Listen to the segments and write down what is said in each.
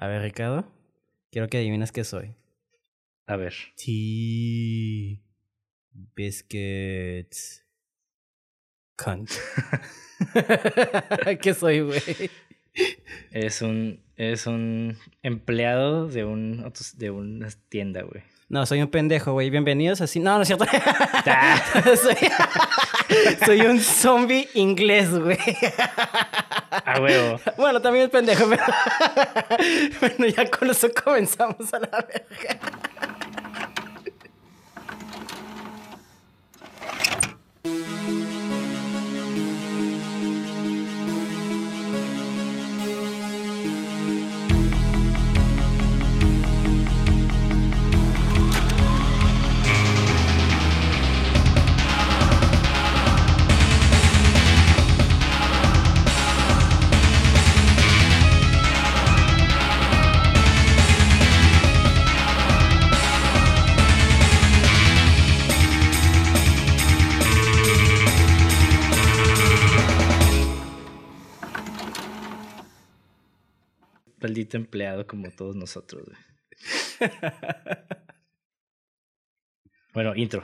A ver, Ricardo, quiero que adivines qué soy. A ver. Tea. Biscuits. Cunt. ¿Qué soy, güey? Es un, es un empleado de, un, de una tienda, güey. No, soy un pendejo, güey. Bienvenidos así. No, no es cierto. soy, soy, un zombie inglés, güey. A huevo. Bueno, también es pendejo, pero. bueno, ya con eso comenzamos a la verga. Maldito empleado como todos nosotros. bueno, intro.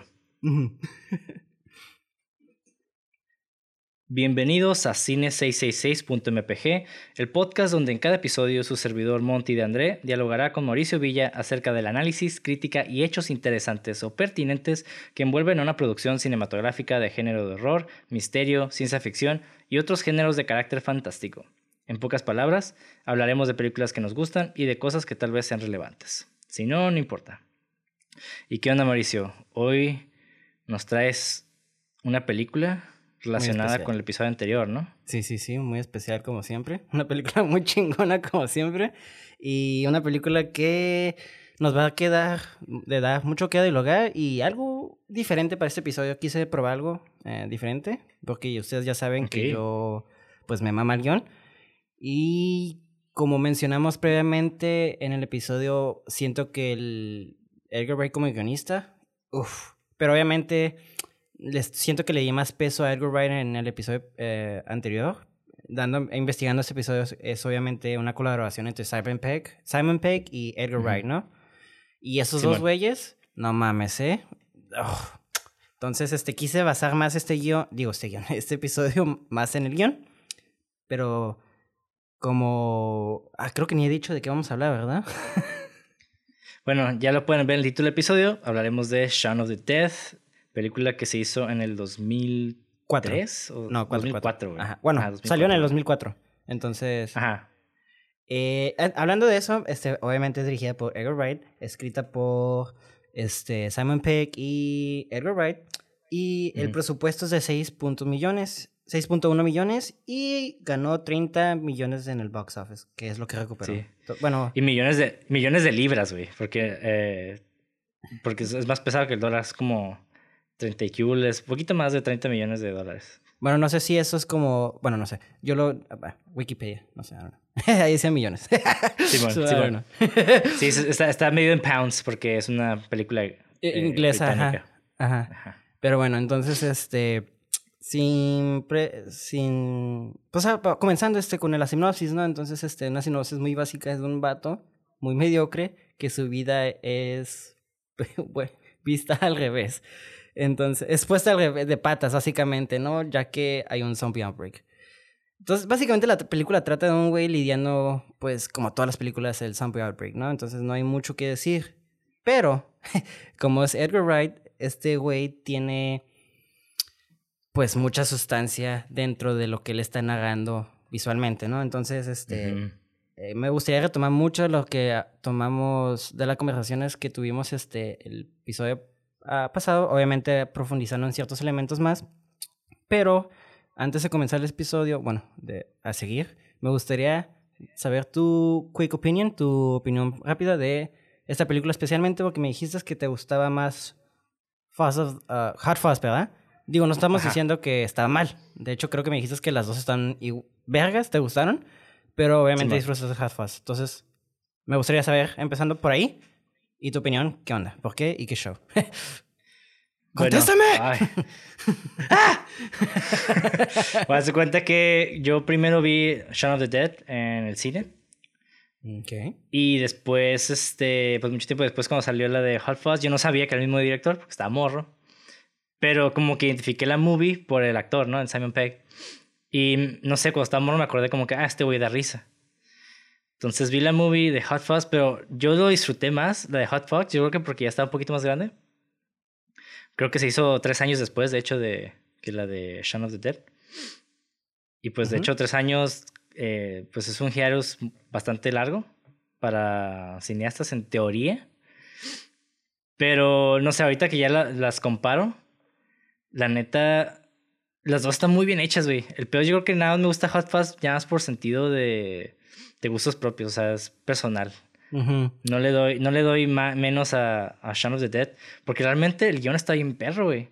Bienvenidos a Cine666.mpg, el podcast donde en cada episodio su servidor Monty de André dialogará con Mauricio Villa acerca del análisis, crítica y hechos interesantes o pertinentes que envuelven a una producción cinematográfica de género de horror, misterio, ciencia ficción y otros géneros de carácter fantástico. En pocas palabras, hablaremos de películas que nos gustan y de cosas que tal vez sean relevantes. Si no, no importa. ¿Y qué onda, Mauricio? Hoy nos traes una película relacionada con el episodio anterior, ¿no? Sí, sí, sí, muy especial como siempre. Una película muy chingona como siempre. Y una película que nos va a quedar, de dar mucho que dialogar y algo diferente para este episodio. Quise probar algo eh, diferente, porque ustedes ya saben que yo, pues me mama el guion. Y como mencionamos previamente en el episodio, siento que el Edgar Wright como guionista, uff, pero obviamente les siento que le di más peso a Edgar Wright en el episodio eh, anterior. Dando, investigando este episodio es obviamente una colaboración entre Simon Pegg, Simon Pegg y Edgar Wright, ¿no? Y esos dos güeyes, no mames, ¿eh? Entonces, este, quise basar más este guion, digo, este guion, este episodio más en el guion, pero como... Ah, creo que ni he dicho de qué vamos a hablar, ¿verdad? bueno, ya lo pueden ver en el título del episodio. Hablaremos de Shaun of the Death, película que se hizo en el 2003 o no, 2004. Ajá. Bueno, salió en el 2004. Entonces... Ajá. Eh, hablando de eso, este, obviamente es dirigida por Edgar Wright, escrita por este, Simon Peck y Edgar Wright. Y el presupuesto es de 6 millones 6.1 millones y ganó 30 millones en el box office, que es lo que recuperó. Sí. Bueno. Y millones de, millones de libras, güey, porque, eh, porque es más pesado que el dólar, es como 30 un poquito más de 30 millones de dólares. Bueno, no sé si eso es como, bueno, no sé, yo lo, Wikipedia, no sé, ahí dice millones. sí, bueno, sí, bueno. sí está, está medio en pounds porque es una película eh, inglesa, ajá, ajá. Pero bueno, entonces, este sin, sin, pues ah, comenzando este con la sinopsis, ¿no? Entonces, este, una sinopsis muy básica es de un vato muy mediocre que su vida es, vista al revés. Entonces, es puesta al revés de patas, básicamente, ¿no? Ya que hay un zombie outbreak. Entonces, básicamente la película trata de un güey lidiando, pues, como todas las películas, el zombie outbreak, ¿no? Entonces no hay mucho que decir. Pero, como es Edgar Wright, este güey tiene pues mucha sustancia dentro de lo que él está narrando visualmente, ¿no? Entonces, este, eh, me gustaría retomar mucho lo que tomamos de las conversaciones que tuvimos este, el episodio ah, pasado, obviamente profundizando en ciertos elementos más, pero antes de comenzar el episodio, bueno, de, a seguir, me gustaría saber tu quick opinion, tu opinión rápida de esta película, especialmente porque me dijiste que te gustaba más Fast of, uh, Hard Fast, ¿verdad? Digo, no estamos diciendo que está mal. De hecho, creo que me dijiste que las dos están vergas, te gustaron. Pero obviamente disfrutas de Fuzz. Entonces, me gustaría saber, empezando por ahí, y tu opinión, ¿qué onda? ¿Por qué y qué show? ¡Contéstame! ¡Ah! cuenta que yo primero vi Shaun of the Dead en el cine. Okay. Y después, este, pues mucho tiempo después cuando salió la de Hot Fuzz, yo no sabía que era el mismo director, porque estaba morro. Pero como que identifiqué la movie por el actor, ¿no? En Simon Pegg. Y no sé, cuando estaba morro me acordé como que, ah, este voy a dar risa. Entonces vi la movie de Hot Fuzz, pero yo lo disfruté más, la de Hot Fuzz, yo creo que porque ya estaba un poquito más grande. Creo que se hizo tres años después, de hecho, de que la de Shaun of the Dead. Y pues, de hecho, tres años, eh, pues es un hiatus bastante largo para cineastas en teoría. Pero no sé, ahorita que ya las comparo, la neta, las dos están muy bien hechas, güey. El peor, yo creo que nada más me gusta Hot Fuzz ya más por sentido de, de gustos propios, o sea, es personal. No le doy, no le doy menos a, a Shaun of the Dead, porque realmente el guion está bien perro, güey.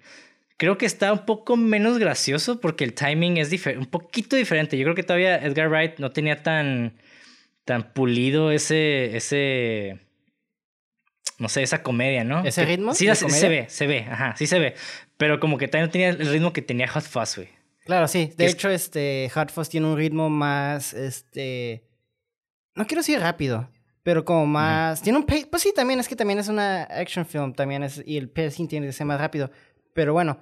Creo que está un poco menos gracioso porque el timing es un poquito diferente. Yo creo que todavía Edgar Wright no tenía tan, tan pulido ese, ese, no sé, esa comedia, ¿no? ¿Ese ritmo? Sí, se ve, se ve, ajá, sí se ve. Pero como que también no tenía el ritmo que tenía Hot Fuzz, güey. Claro, sí. De hecho, este, Hot Fuzz tiene un ritmo más, este, no quiero decir rápido, pero como más, tiene un pues sí, también es que también es una action film, también es, y el pacing tiene que ser más rápido. Pero bueno,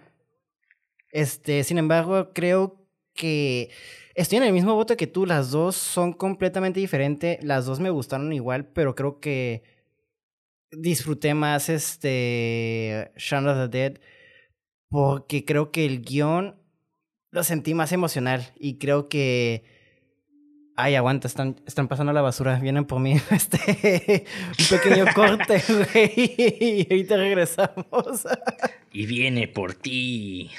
este, sin embargo, creo que estoy en el mismo voto que tú, las dos son completamente diferentes, las dos me gustaron igual, pero creo que disfruté más este Shaun of the Dead porque creo que el guion lo sentí más emocional y creo que ay aguanta están están pasando la basura vienen por mí este un pequeño corte güey y ahorita regresamos. Y viene por ti.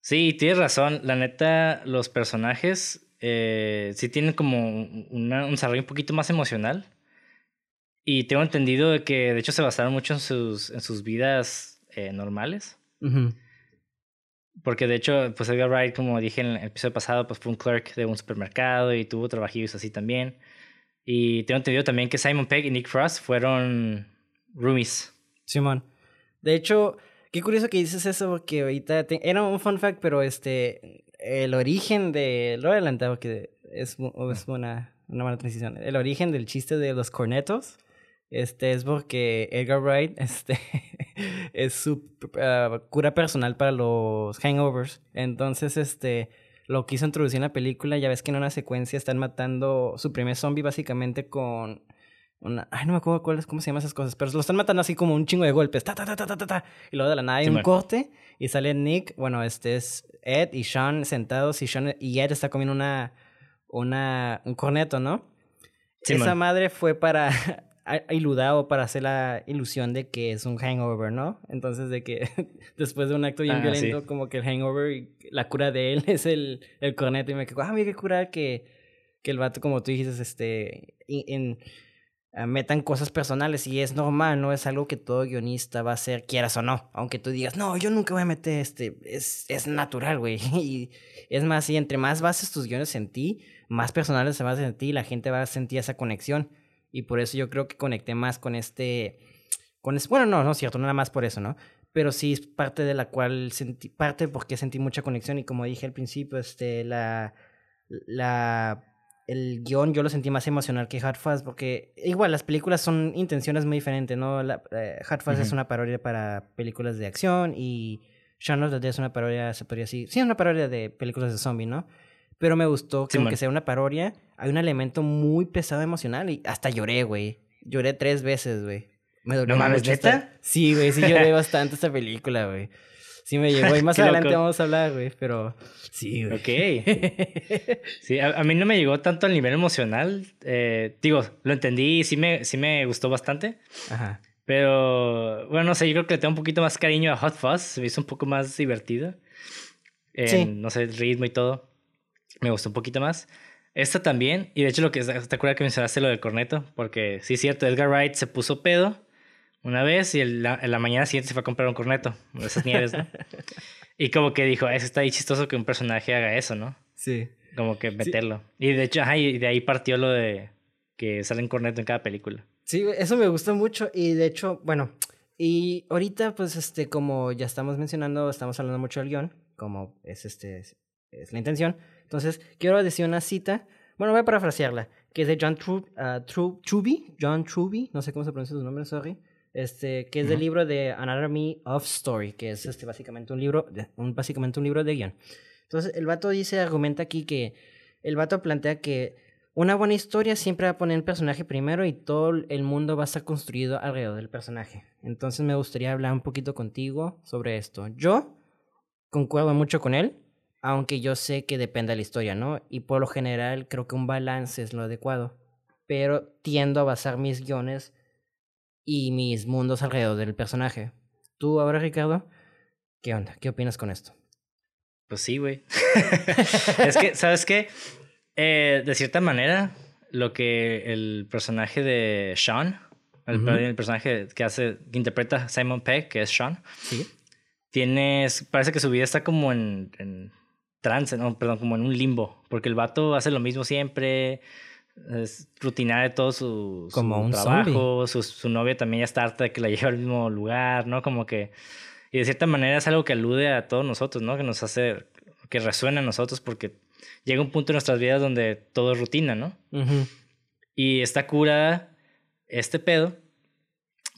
Sí tienes razón la neta los personajes eh, sí tienen como un desarrollo un poquito más emocional. Y tengo entendido de que de hecho se basaron mucho en sus, en sus vidas eh, normales. Porque de hecho, pues Edgar Wright, como dije en el episodio pasado, pues fue un clerk de un supermercado y tuvo trabajillos así también. Y tengo entendido también que Simon Pegg y Nick Frost fueron roomies. Simón. De hecho, qué curioso que dices eso porque ahorita era un fun fact, pero este el origen de lo adelantado que es, es una, una mala transición. El origen del chiste de los cornetos este es porque Edgar Wright este, es su ah, cura personal para los hangovers. Entonces, este lo quiso introducir en la película. Ya ves que en una secuencia están matando su primer zombie básicamente con una. Ay, no me acuerdo cuál es, cómo se llaman esas cosas, pero lo están matando así como un chingo de golpes. Ta, ta, ta, ta, ta, ta, y luego de la nada hay un corte y sale Nick. Bueno, este es Ed y Sean sentados y, Sean, y Ed está comiendo una, una, un corneto, ¿no? Esa madre fue para iludado para hacer la ilusión de que es un hangover, ¿no? Entonces, de que después de un acto bien violento, como que el hangover y la cura de él es el, el corneto. Y me quedo, ah, mira qué cura que, que el vato, como tú dijiste, este, en, ah, metan cosas personales y es normal, ¿no? Es algo que todo guionista va a hacer, quieras o no. Aunque tú digas, no, yo nunca voy a meter este, es, es natural, güey. Y es más, y entre más bases tus guiones en ti, más personales se van a sentir y la gente va a sentir esa conexión. Y por eso yo creo que conecté más con este, con bueno, no, no es cierto, nada más por eso, ¿no? Pero sí es parte de la cual sentí, parte porque sentí mucha conexión y como dije al principio, este, la, la, el guion yo lo sentí más emocional que Hot Fuzz porque igual las películas son intenciones muy diferentes, ¿no? La, eh, Hot Fuzz es una parodia para películas de acción y Shaun of the Dead es una parodia, se podría decir, sí, es una parodia de películas de zombie, ¿no? Pero me gustó que aunque sea una parodia, hay un elemento muy pesado emocional y hasta lloré, güey. Lloré tres veces, güey. Me dolió. ¿No mames, neta? Sí, güey, sí lloré bastante esta película, güey. Sí me llegó. Y más adelante vamos a hablar, güey, pero sí, güey. Ok. sí, a, mí no me llegó tanto al nivel emocional. Eh, digo, lo entendí y sí me, sí me gustó bastante. Ajá. Pero, bueno, no sé, yo creo que le tengo un poquito más cariño a Hot Fuzz. Se me hizo un poco más divertido. sí. No sé, el ritmo y todo me gustó un poquito más. Esta también, y de hecho lo que te acuerdas que mencionaste lo del corneto, porque sí es cierto, Edgar Wright se puso pedo una vez y en la, mañana siguiente se fue a comprar un corneto, esas nieves, ¿no? y como que dijo, eso está ahí chistoso que un personaje haga eso, ¿no? Sí. Como que meterlo. Y de hecho, ajá, y de ahí partió lo de que sale un corneto en cada película. Sí, eso me gustó mucho y de hecho, bueno, y ahorita pues este, como ya estamos mencionando, estamos hablando mucho del guion, como es este, es la intención. Entonces, quiero decir una cita Bueno, voy a parafrasearla, que es de John uh, Truby, John Truby, no sé cómo se pronuncia su nombre, sorry. Este, que es del libro de Anatomy of Story, que es este, básicamente un libro, un, básicamente un libro de guion. Entonces, el vato dice, argumenta aquí que el vato plantea que una buena historia siempre va a poner el personaje primero y todo el mundo va a estar construido alrededor del personaje. Entonces me gustaría hablar un poquito contigo sobre esto. Yo concuerdo mucho con él, aunque yo sé que depende de la historia, ¿no? Y por lo general creo que un balance es lo adecuado. Pero tiendo a basar mis guiones y mis mundos alrededor del personaje. ¿Tú ahora, Ricardo? ¿Qué onda? ¿Qué opinas con esto? Pues sí, güey. es que, ¿sabes qué? Eh, de cierta manera, lo que el personaje de Sean, el, personaje que hace, que interpreta Simon Pegg, que es Sean, ¿Sí? tienes, parece que su vida está como en, en trance, no, perdón, como en un limbo, porque el vato hace lo mismo siempre, es rutinario de todo su, como un trabajo, su, su, novia también ya está harta de que la lleva al mismo lugar, ¿no? Como que, y de cierta manera es algo que alude a todos nosotros, ¿no? Que nos hace, que resuena a nosotros porque llega un punto en nuestras vidas donde todo es rutina, ¿no? Y está cura este pedo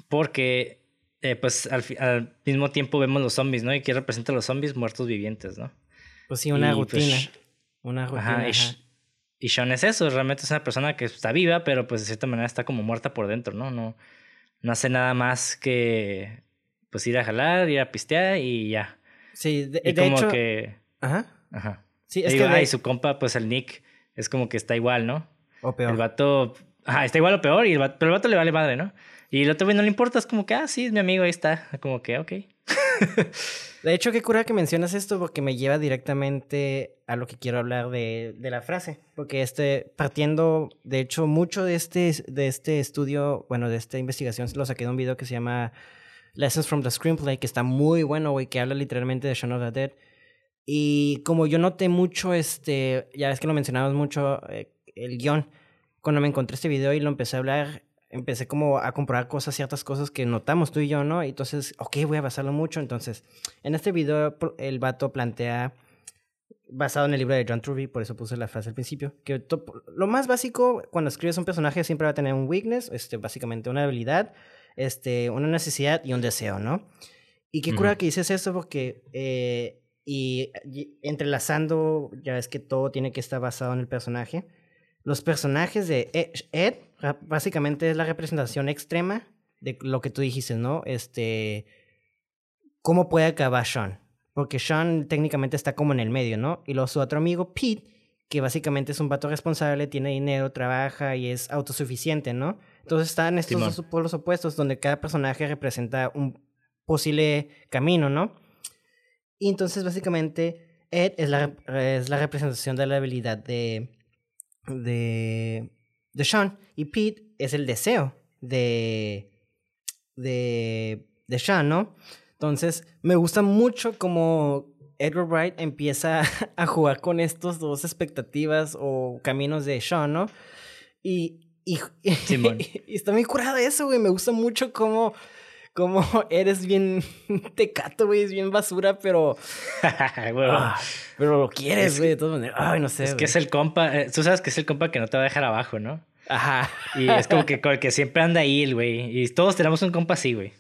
porque eh, pues al, al, mismo tiempo vemos los zombies, ¿no? Y que representa a los zombies muertos vivientes, ¿no? Pues sí, una pues, rutina. una rutina. Y, Sean es eso, realmente es una persona que está viva, pero pues de cierta manera está como muerta por dentro, ¿no? No, no hace nada más que pues ir a jalar, ir a pistear y ya. Sí, de, y como que... Ajá. Ajá. Sí, es que... su compa, pues el Nick, es como que está igual, ¿no? O peor. El vato... Ajá, está igual o peor, y el vato... pero el vato le vale madre, ¿no? Y el otro güey no le importa, es como que, ah, sí, es mi amigo, ahí está. Como que, ok. de hecho, qué cura que mencionas esto porque me lleva directamente a lo que quiero hablar de, la frase. Porque este, partiendo, de hecho, mucho de este, de este estudio, bueno, de esta investigación, lo saqué de un video que se llama Lessons from the Screenplay, que está muy bueno, güey, que habla literalmente de Shaun of the Dead. Y como yo noté mucho, este, ya ves que lo mencionabas mucho, eh, el guion, cuando me encontré este video y lo empecé a hablar, empecé como a comprobar cosas, ciertas cosas que notamos tú y yo, ¿no? Y entonces, ok, voy a basarlo mucho. Entonces, en este video el vato plantea, basado en el libro de John Truby, por eso puse la frase al principio, que lo más básico cuando escribes un personaje siempre va a tener un weakness, este, básicamente una habilidad, este, una necesidad y un deseo, ¿no? Y qué cura que dices eso porque, eh, y, y entrelazando, ya ves que todo tiene que estar basado en el personaje los personajes de e-, Ed, básicamente es la representación extrema de lo que tú dijiste, ¿no? Este, ¿cómo puede acabar Sean? Porque Sean técnicamente está como en el medio, ¿no? Y luego su otro amigo, Pete, que básicamente es un vato responsable, tiene dinero, trabaja y es autosuficiente, ¿no? Entonces están estos dos polos opuestos donde cada personaje representa un posible camino, ¿no? Y entonces básicamente Ed es la, es la representación de la habilidad de, de, de Sean. Y Pete es el deseo de, de, de Sean, ¿no? Entonces, me gusta mucho como Edward Wright empieza a jugar con estos dos expectativas o caminos de Sean, ¿no? Y, y, y, está muy curado eso, güey. Me gusta mucho cómo como eres bien tecato, güey, es bien basura, pero. Ah, pero lo quieres, güey, de todas maneras. Ay, no sé. Es que es el compa, eh, tú sabes que es el compa que no te va a dejar abajo, ¿no? Ajá. Y es como que, que siempre anda ahí el güey. Y todos tenemos un compa así, güey.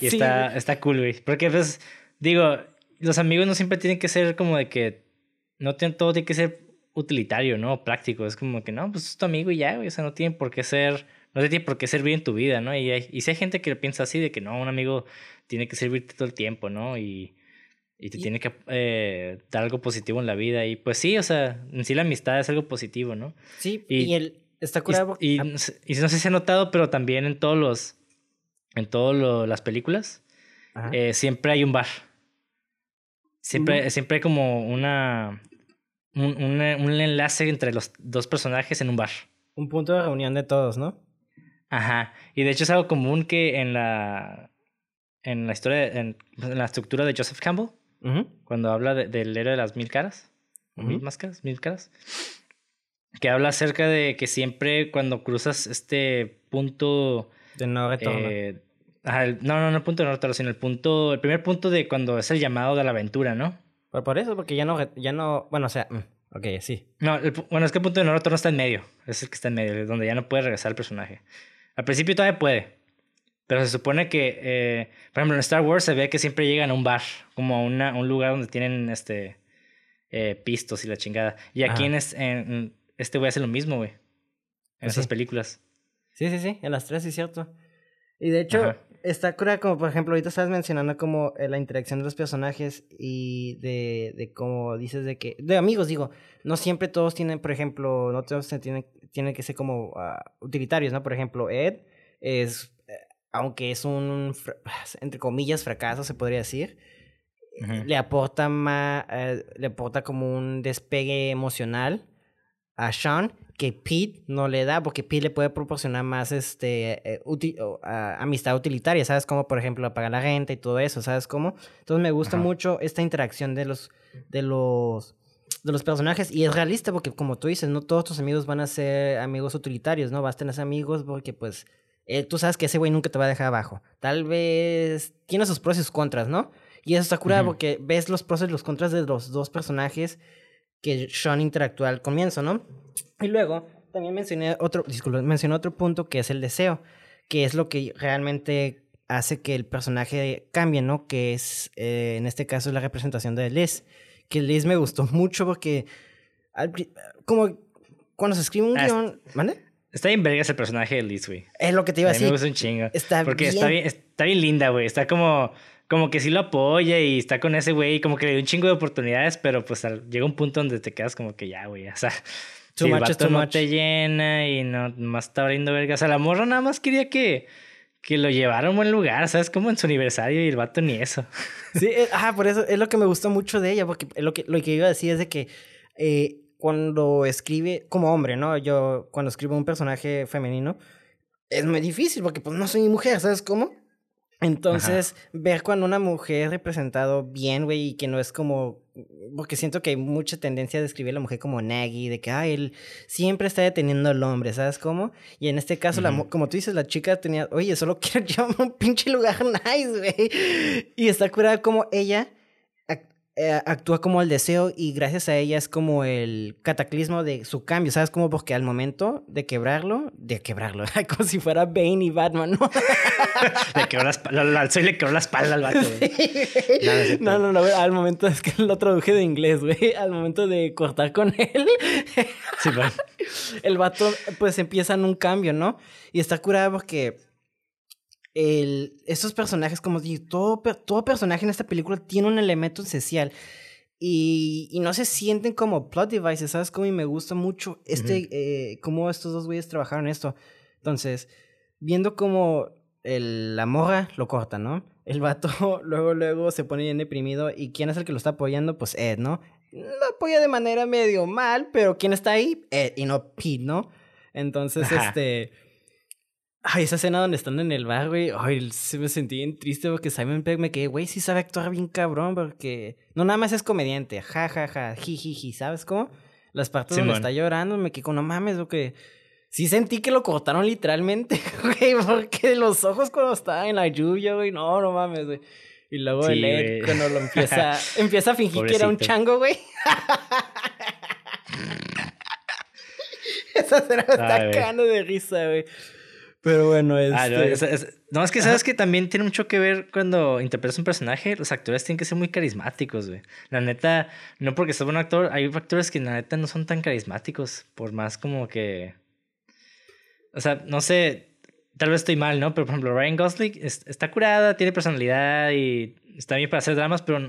Y está, está cool, güey. Porque, pues, digo, los amigos no siempre tienen que ser como de que. No tienen, todo tiene que ser utilitario, ¿no? Práctico. Es como que no, pues es tu amigo y ya, güey. O sea, no tiene por qué ser no te tiene por qué servir en tu vida, ¿no? Y, y si hay gente que piensa así, de que no, un amigo tiene que servirte todo el tiempo, ¿no? Y, y te tiene que eh, dar algo positivo en la vida. Y pues sí, o sea, en sí la amistad es algo positivo, ¿no? Sí, y, él está curado. Y, no sé si se ha notado, pero también en todos los, en todas las películas, eh, siempre hay un bar. Siempre, siempre hay como una un, un, un enlace entre los dos personajes en un bar. Un punto de reunión de todos, ¿no? Ajá. Y de hecho es algo común que en la, en la historia, en, la estructura de Joseph Campbell, cuando habla del héroe de las mil caras, mil máscaras, mil caras, que habla acerca de que siempre cuando cruzas este punto... De no retorno. Eh, no, no, no el punto de no retorno, sino el punto, el primer punto de cuando es el llamado de la aventura, ¿no? Por, por eso, porque ya no, ya no, bueno, o sea, mm, Ok, sí. No, bueno, es que el punto de no retorno está en medio. Es el que está en medio, donde ya no puede regresar el personaje. Al principio todavía puede. Pero se supone que, eh, por ejemplo, en Star Wars se ve que siempre llegan a un bar, como a una, un lugar donde tienen este eh, pistos y la chingada. Y aquí en, en, este güey hace lo mismo, güey. En pues esas películas. Sí, sí, sí, en las tres, sí, cierto. Y de hecho, está cura como, por ejemplo, ahorita estabas mencionando como eh, la interacción de los personajes y de, de cómo dices de que, de amigos, digo, no siempre todos tienen, por ejemplo, no todos tienen, tienen que ser como ah, utilitarios, ¿no? Por ejemplo, Ed es, eh, aunque es un, entre comillas, fracaso, se podría decir, le aporta más, eh, le aporta como un despegue emocional a Sean que Pete no le da, porque Pete le puede proporcionar más este eh, amistad utilitaria, ¿sabes? Como por ejemplo pagar la renta y todo eso, ¿sabes cómo? Entonces me gusta mucho esta interacción de los de los de los personajes y es realista porque como tú dices, no todos tus amigos van a ser amigos utilitarios, ¿no? Vas a tener amigos porque pues eh, tú sabes que ese güey nunca te va a dejar abajo. Tal vez tiene sus pros y sus contras, ¿no? Y eso está curado porque ves los pros y los contras de los dos personajes que Sean interactúa al comienzo, ¿no? Y luego también mencioné otro, disculpe, mencioné otro punto que es el deseo, que es lo que realmente hace que el personaje cambie, ¿no? Que es, eh, en este caso, la representación de Liz. Que Liz me gustó mucho porque, como cuando se escribe un ah, guion, ¿vale? Está bien verga ese personaje de Liz, güey. Es lo que te iba a decir. me gusta un chingo. Está porque está bien, está bien linda, güey. Está como como que sí lo apoya y está con ese güey, como que le dio un chingo de oportunidades, pero pues llega un punto donde te quedas como que ya, güey, o sea, si el vato no te llena y no más está abriendo verga, o sea, la morra nada más quería que, que lo llevara a un buen lugar, ¿sabes? Como en su aniversario y el vato ni eso. Sí, eh, ajá, por eso es lo que me gusta mucho de ella, porque lo que, lo que iba a decir es de que eh, cuando escribe, como hombre, ¿no? Yo cuando escribo un personaje femenino, es muy difícil porque pues no soy mujer, ¿sabes cómo? Entonces, ver cuando una mujer representado bien, güey, y que no es como. Porque siento que hay mucha tendencia a describir a la mujer como naggy, de que, ah, él siempre está deteniendo al hombre, ¿sabes cómo? Y en este caso, la, como tú dices, la chica tenía, oye, solo quiero llevarme a un pinche lugar nice, güey. Y está curada como ella eh, actúa como el deseo y gracias a ella es como el cataclismo de su cambio, ¿sabes? Como porque al momento de quebrarlo, de quebrarlo, como si fuera Bane y Batman, ¿no? le quebró la espalda, le quebró la espalda al vato. No, no, no, al momento, es que lo traduje de inglés, güey, al momento de cortar con él. sí, pues. El vato pues empieza en un cambio, ¿no? Y está curado porque el, estos personajes, como digo, todo, todo personaje en esta película tiene un elemento esencial. Y, y, no se sienten como plot devices, ¿sabes? Como y me gusta mucho este, eh, cómo estos dos güeyes trabajaron esto. Entonces, viendo cómo el, la morra lo corta, ¿no? El vato luego, luego se pone bien deprimido. ¿Y quién es el que lo está apoyando? Pues Ed, ¿no? Lo apoya de manera medio mal, pero ¿quién está ahí? Ed, y no Pete, ¿no? Entonces, este Ay, esa escena donde están en el bar, güey. Ay, se me sentí bien triste porque Simon Pegg me quedé, güey, sí sabe actuar bien cabrón, porque. No, nada más es comediante. Ja, ja, ja, ji, ¿sabes cómo? Las partes donde está llorando, me quedé con, no mames, porque. Sí sentí que lo cortaron literalmente, güey, porque los ojos cuando estaba en la lluvia, güey, no, no mames, güey. Y luego el Ed, cuando lo empieza, empieza a fingir que era un chango, güey. Esa escena está cagando de risa, güey. Pero bueno, ah, este... no, es, que sabes que también tiene mucho que ver cuando interpretas un personaje, los actores tienen que ser muy carismáticos, güey. La neta, no porque seas un actor, hay actores que la neta no son tan carismáticos, por más como que... O sea, no sé, tal vez estoy mal, ¿no? Pero por ejemplo, Ryan Gosling está curada, tiene personalidad y está bien para hacer dramas, pero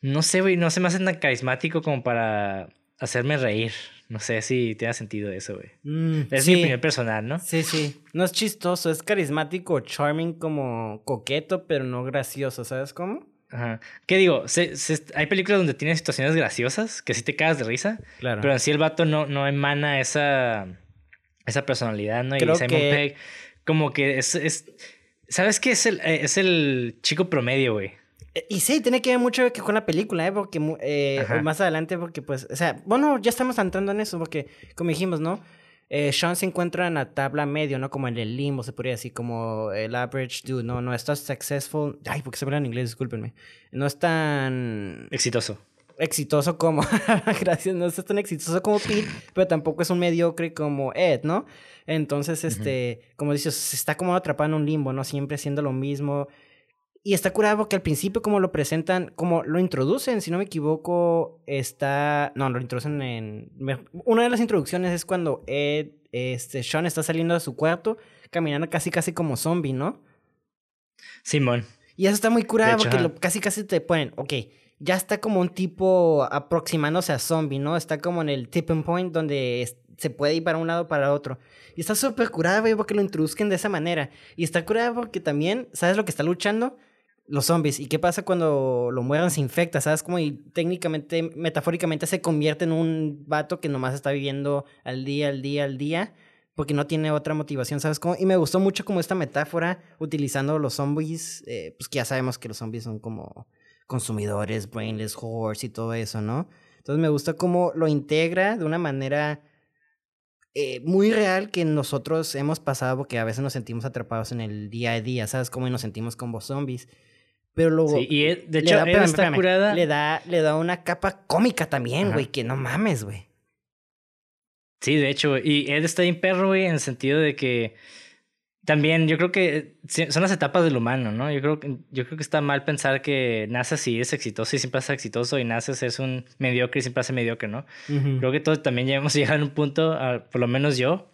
no sé, güey, no se me hace tan carismático como para hacerme reír. No sé si te ha sentido eso, güey. Mm, es mi opinión personal, ¿no? Sí, sí. No es chistoso, es carismático, charming, como coqueto, pero no gracioso, ¿sabes cómo? Ajá. ¿Qué digo? hay películas donde tiene situaciones graciosas que sí te cagas de risa. Claro. Pero en sí el vato no, no emana esa, esa personalidad, ¿no? y Simon Pegg, como que es, es. ¿Sabes qué? Es el, eh, es el chico promedio, güey. Y sí, tiene que ver mucho que con la película, ¿eh? Porque eh, más adelante, porque pues, o sea, bueno, ya estamos entrando en eso, porque como dijimos, ¿no? Eh, Sean se encuentra en la tabla medio, ¿no? Como en el limbo, se podría decir, como el average dude, ¿no? No está successful. Ay, porque se habla en inglés, discúlpenme. No es tan... Exitoso. exitoso como, gracias, no es tan exitoso como Pete, pero tampoco es un mediocre como Ed, ¿no? Entonces, este, como dices, se está como atrapado en un limbo, ¿no? Siempre haciendo lo mismo. Y está curado porque al principio como lo presentan, como lo introducen, si no me equivoco, está... No, lo introducen en... Una de las introducciones es cuando Ed, este, Sean está saliendo de su cuarto, caminando casi casi como zombie, ¿no? Simón. Y eso está muy curado porque lo, casi casi te ponen, ok, ya está como un tipo aproximándose a zombie, ¿no? Está como en el tipping point donde se puede ir para un lado para otro. Y está súper curado, güey, porque lo introduzcan de esa manera. Y está curado porque también, ¿sabes lo que está luchando? Los zombies. ¿Y qué pasa cuando lo mueran? Se infecta, ¿sabes? Como y técnicamente, metafóricamente se convierte en un vato que nomás está viviendo al día, al día, al día porque no tiene otra motivación, ¿sabes cómo? Y me gustó mucho como esta metáfora utilizando los zombies, eh, pues que ya sabemos que los zombies son como consumidores, brainless horse y todo eso, ¿no? Entonces me gusta cómo lo integra de una manera eh, muy real que nosotros hemos pasado porque a veces nos sentimos atrapados en el día a día, ¿sabes? Cómo nos sentimos como zombies. Pero luego... Sí, y de hecho, da, está curada. Le da, le da una capa cómica también, güey, que no mames, güey. Sí, de hecho, y Ed está bien perro, güey, en el sentido de que también yo creo que son las etapas del humano, ¿no? Yo creo que, yo creo que está mal pensar que naces y es exitoso y siempre es exitoso y naces es un mediocre y siempre hace mediocre, ¿no? Creo que todos también ya hemos llegado a un punto, por lo menos yo,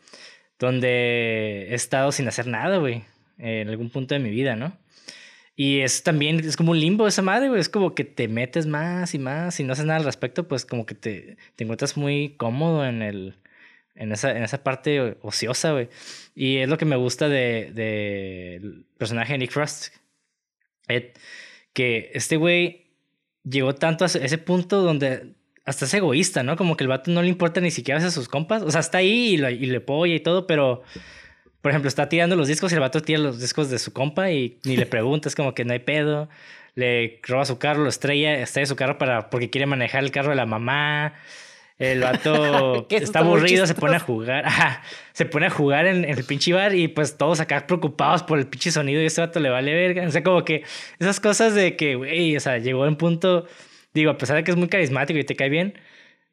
donde he estado sin hacer nada, güey, en algún punto de mi vida, ¿no? Y es también, es como un limbo esa madre, güey. Es como que te metes más y más y no haces nada al respecto, pues como que te, te encuentras muy cómodo en el, en esa, en esa parte ociosa, güey. Y es lo que me gusta del de, personaje de Nick Frost. que este güey llegó tanto a ese punto donde hasta es egoísta, ¿no? Como que el vato no le importa ni siquiera a sus compas. O sea, está ahí y, y le apoya y todo, pero... Por ejemplo, está tirando los discos y el vato tira los discos de su compa y ni le pregunta, es como que no hay pedo. Le roba su carro, lo estrella, estrella su carro para, porque quiere manejar el carro de la mamá. El vato está aburrido, se pone a jugar. se pone a jugar en, el pinche bar y pues todos acá preocupados por el pinche sonido y ese vato le vale verga. O sea, como que esas cosas de que, güey, o sea, llegó a un punto, digo, a pesar de que es muy carismático y te cae bien,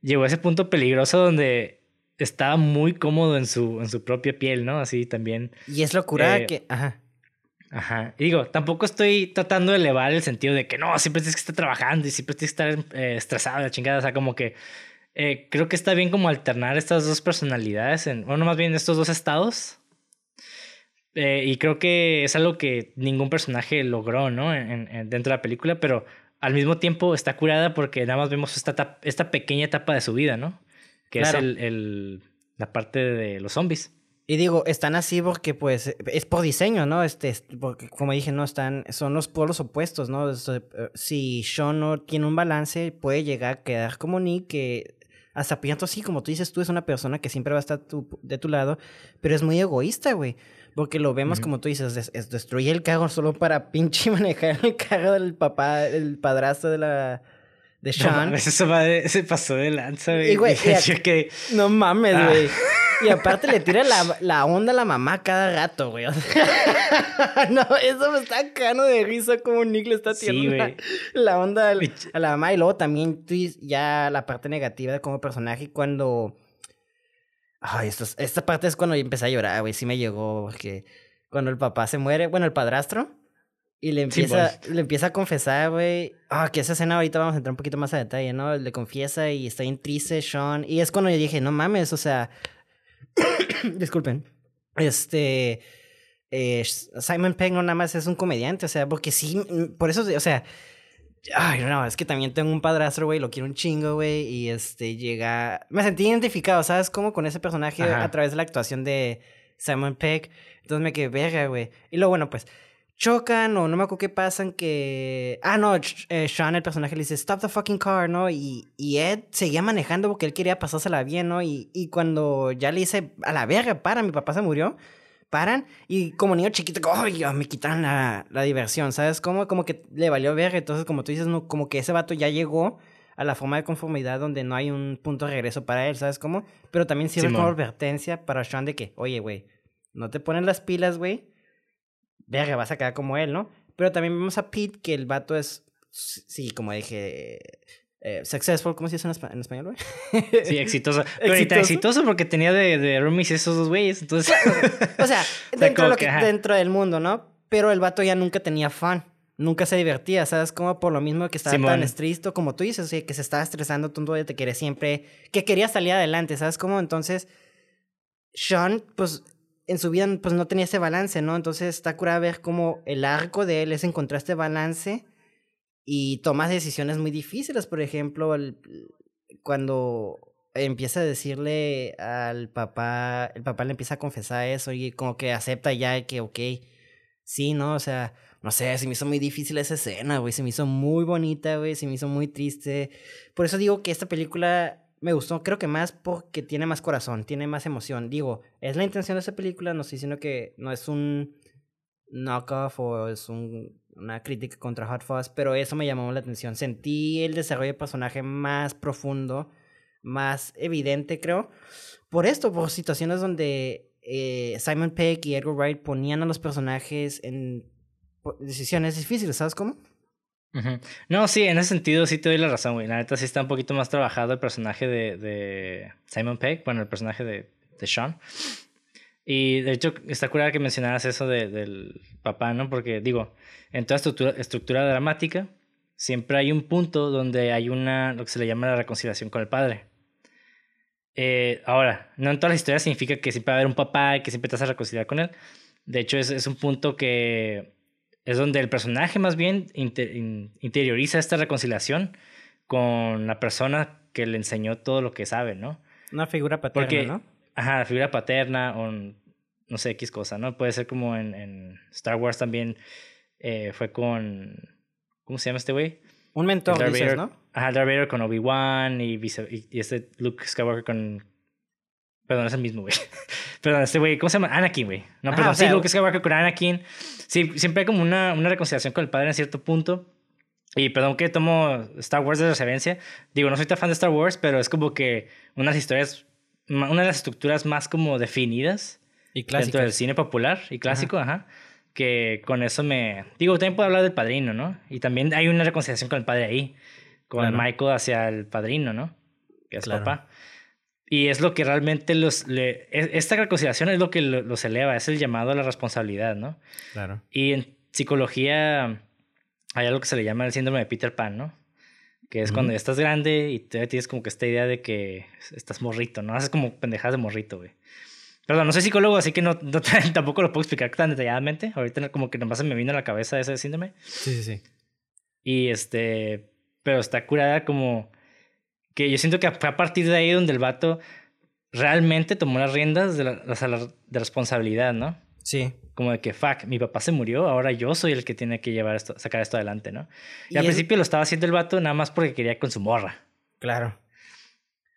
llegó a ese punto peligroso donde estaba muy cómodo en su, en su propia piel, ¿no? Así también. Y es locura eh, que, ajá. Ajá. Y digo, tampoco estoy tratando de elevar el sentido de que no, siempre tienes que estar trabajando y siempre tienes que estar eh, estresado, la chingada. O sea, como que eh, creo que está bien como alternar estas dos personalidades, en, bueno, más bien estos dos estados. Eh, y creo que es algo que ningún personaje logró, ¿no? En, dentro de la película, pero al mismo tiempo está curada porque nada más vemos esta, esta pequeña etapa de su vida, ¿no? Que es el, el, la parte de los zombies. Y digo, están así porque pues es por diseño, ¿no? Este, porque como dije, no están, son los polos opuestos, ¿no? Eh, si Sean no tiene un balance, puede llegar a quedar como Nick, que hasta pienso sí, como tú dices, tú es una persona que siempre va a estar de tu lado, pero es muy egoísta, güey. Porque lo vemos, como tú dices, es, destruye el carro solo para pinche manejar el carro del papá, el padrastro de la... De Sean. No, eso se pasó de lanza, güey. Y, güey, que... No mames, ah. güey. Y aparte le tira la, la, onda a la mamá cada rato, güey. no, eso me está cano de risa como Nick le está tirando la, onda a la mamá. Y luego también ya la parte negativa de como personaje cuando... Ay, esto, esta parte es cuando empecé a llorar, güey. Sí me llegó, porque cuando el papá se muere, bueno, el padrastro, y le empieza, le empieza a confesar, güey. Ah, que esa escena ahorita vamos a entrar un poquito más a detalle, ¿no? Le confiesa y está bien triste, Sean. Y es cuando yo dije, no mames, o sea, Disculpen. Este. Eh, Simon Pegg no nada más es un comediante, o sea, porque sí, por eso, o sea. Ay, no, es que también tengo un padrastro, güey, lo quiero un chingo, güey, y este llega. Me sentí identificado, ¿sabes? Como con ese personaje a través de la actuación de Simon Pegg. Entonces me quedé verga, güey. Y luego, bueno, pues chocan o no me acuerdo qué pasan que... Ah, no, eh, Sean, el personaje, le dice, stop the fucking car, ¿no? Y, y Ed seguía manejando porque él quería pasársela bien, ¿no? Y, y cuando ya le dice, a la verga, para, mi papá se murió, paran y como niño chiquito, ¡ay, me quitaron la, la diversión! ¿Sabes? Como, como que le valió verga. Entonces, como tú dices, no, como que ese vato ya llegó a la forma de conformidad donde no hay un punto de regreso para él, ¿sabes cómo? Pero también sirve como advertencia para Sean de que, oye, güey, no te ponen las pilas, güey verga, vas a quedar como él, ¿no? Pero también vemos a Pete que el vato es, sí, como dije, eh, successful, ¿cómo se dice en, español, güey? Sí, exitoso. Pero ¿Exitoso? exitoso porque tenía de, de roomies esos dos güeyes, entonces... o sea, dentro, lo que, dentro del mundo, ¿no? Pero el vato ya nunca tenía fan. Nunca se divertía, ¿sabes? Como por lo mismo que estaba tan estricto, como tú dices, o sea, que se estaba estresando, tú te quería siempre... Que quería salir adelante, ¿sabes? Como entonces... Sean, pues, en su vida, pues, no tenía ese balance, ¿no? Entonces está curada ver cómo el arco de él es encontrar este balance y tomas decisiones muy difíciles, por ejemplo, cuando empieza a decirle al papá, el papá le empieza a confesar eso y como que acepta ya que, ok, sí, ¿no? O sea, no sé, se me hizo muy difícil esa escena, güey, se me hizo muy bonita, güey, se me hizo muy triste. Por eso digo que esta película me gustó, creo que más porque tiene más corazón, tiene más emoción. Digo, es la intención de esta película, no estoy diciendo que no es un knockoff o es un una crítica contra Hot Fuzz, pero eso me llamó la atención. Sentí el desarrollo de personaje más profundo, más evidente, creo. Por esto, por situaciones donde eh, Simon Peck y Edgar Wright ponían a los personajes en decisiones difíciles, ¿sabes cómo? No, sí, en ese sentido sí te doy la razón, güey. La neta sí está un poquito más trabajado el personaje de, de Simon Peck, bueno, el personaje de, de Sean. Y de hecho, está curada que mencionaras eso de, del papá, ¿no? Porque digo, en toda estructura, estructura dramática, siempre hay un punto donde hay una, lo que se le llama la reconciliación con el padre. Eh, ahora, no en todas las historias significa que siempre va a haber un papá y que siempre te vas a reconciliar con él. De hecho, es, es un punto que es donde el personaje más bien interioriza esta reconciliación con la persona que le enseñó todo lo que sabe, ¿no? Una figura paterna, ¿no? Ajá, la figura paterna o no sé, X cosa, ¿no? Puede ser como en, en Star Wars también eh, fue con. ¿Cómo se llama este güey? Un mentor, dices, ¿no? Ajá, Darth Vader con Obi-Wan y, y, este Luke Skywalker con. Perdón, es el mismo, güey. perdón, este güey, ¿cómo se llama? Anakin, güey. No, perdón, sí, Luke Skywalker con Anakin. Sí, siempre hay como una, una reconciliación con el padre en cierto punto. Y perdón que tomo Star Wars de referencia. Digo, no soy tan fan de Star Wars, pero es como que unas historias, una de las estructuras más como definidas y dentro del cine popular y clásico, ajá que con eso me... Digo, también puedo hablar del padrino, ¿no? Y también hay una reconciliación con el padre ahí, con Michael hacia el padrino, ¿no? Que es papá. Y es lo que realmente los... Le, e, esta reconciliación es lo que los eleva, es el llamado a la responsabilidad, ¿no? Claro. Y en psicología hay algo que se le llama el síndrome de Peter Pan, ¿no? Que es cuando ya estás grande y tienes como que esta idea de que estás morrito, ¿no? Haces como pendejadas de morrito, güey. Perdón, no soy psicólogo, así que no, tampoco lo puedo explicar tan detalladamente. Ahorita como que nomás se me vino a la cabeza ese síndrome. Sí, sí, sí. Y este, pero está curada como que yo siento que fue a partir de ahí donde el vato realmente tomó las riendas de, la, de responsabilidad, ¿no? Sí. Como de que, fuck, mi papá se murió, ahora yo soy el que tiene que llevar esto, sacar esto adelante, ¿no? Y, al principio lo estaba haciendo el vato nada más porque quería con su morra. Claro.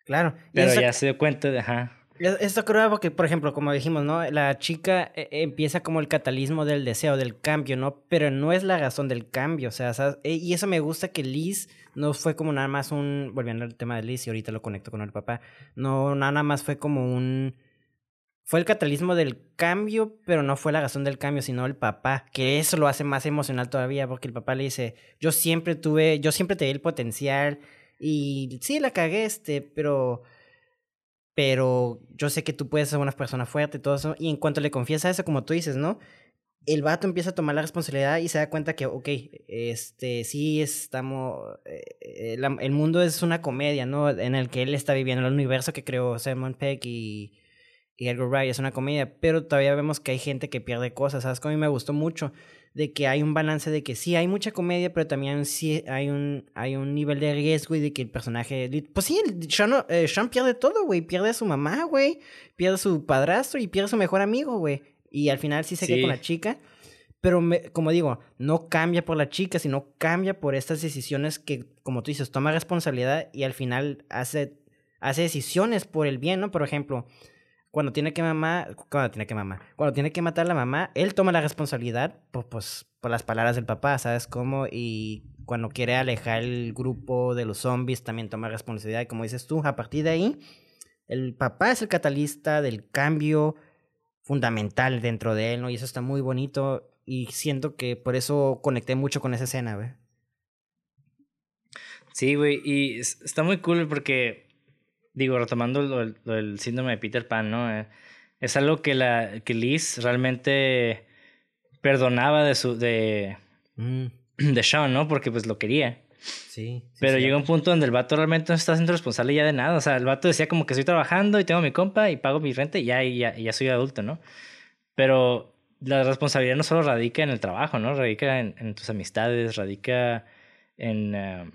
Claro. Pero ya se dio cuenta de, ajá. Esto creo porque, por ejemplo, como dijimos, ¿no? La chica eh, empieza como el catalismo del deseo, del cambio, ¿no? Pero no es la razón del cambio, o sea, eh, y eso me gusta que Liz no fue como nada más un, volviendo al tema de Liz y ahorita lo conecto con el papá, no, nada más fue como un, fue el catalismo del cambio, pero no fue la razón del cambio, sino el papá, que eso lo hace más emocional todavía, porque el papá le dice, yo siempre tuve, yo siempre te di el potencial y sí, la cagué, este, pero pero yo sé que tú puedes ser una persona fuerte y todo eso. Y en cuanto le confiesa eso, como tú dices, ¿no? El vato empieza a tomar la responsabilidad y se da cuenta que, ok, este, sí estamos, eh, el, mundo es una comedia, ¿no? En el que él está viviendo, el universo que creó Simon Peck y, y Edgar Wright es una comedia, pero todavía vemos que hay gente que pierde cosas, ¿sabes? A mí me gustó mucho de que hay un balance de que sí hay mucha comedia, pero también sí hay un, hay un nivel de riesgo y de que el personaje. Pues sí, eh, Sean pierde todo, güey. Pierde a su mamá, güey. Pierde a su padrastro y pierde a su mejor amigo, güey. Y al final sí se queda con la chica. Pero como digo, no cambia por la chica, sino cambia por estas decisiones que, como tú dices, toma responsabilidad y al final hace, hace decisiones por el bien, ¿no? Por ejemplo, cuando tiene que mamá, cuando tiene que mamá, cuando tiene que matar a la mamá, él toma la responsabilidad por, pues, por las palabras del papá, ¿sabes cómo? Y cuando quiere alejar el grupo de los zombies, también toma responsabilidad. Y como dices tú, a partir de ahí, el papá es el catalista del cambio fundamental dentro de él, ¿no? Y eso está muy bonito. Y siento que por eso conecté mucho con esa escena, ¿ve? Sí, güey, y está muy cool porque, digo, retomando lo, del síndrome de Peter Pan, ¿no? Eh, es algo que, la, que Liz realmente perdonaba de su, de, mm. de Sean, ¿no? Porque pues lo quería. Sí. Pero llegó un punto donde el vato realmente no está siendo responsable ya de nada. O sea, el vato decía como que estoy trabajando y tengo mi compa y pago mi renta y ya, y ya, ya soy adulto, ¿no? Pero la responsabilidad no solo radica en el trabajo, ¿no? Radica en, tus amistades, radica en, eh,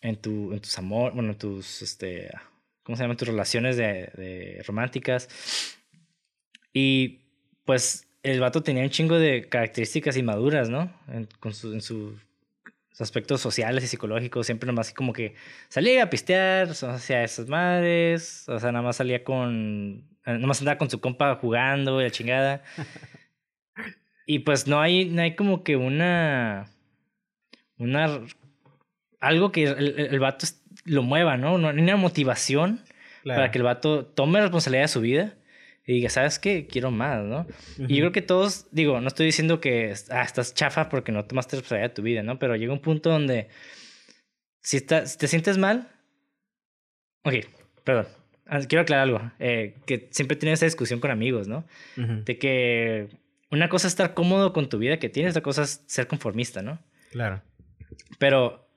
en, tu, en tus amores, bueno, en tus, este, ¿cómo se llaman? Tus relaciones de, de románticas. Y pues el vato tenía un chingo de características inmaduras, ¿no? En, con su, en sus aspectos sociales y psicológicos, siempre nomás como que salía a pistear, o sea, esas madres, o sea, nada más salía con, nada más andaba con su compa jugando y la chingada. y pues no hay, no hay como que una, una, algo que el, el, vato lo mueva, ¿no? No hay una motivación para que el vato tome responsabilidad de su vida y diga, ¿sabes qué? Quiero más, ¿no? Y yo creo que todos, digo, no estoy diciendo que ah, estás chafa porque no tomaste responsabilidad de tu vida, ¿no? Pero llega un punto donde si, estás, te sientes mal, ok, perdón, ah, quiero aclarar algo, eh, que siempre tienes esa discusión con amigos, ¿no? De que una cosa es estar cómodo con tu vida que tienes, otra cosa es ser conformista, ¿no? Claro. Pero,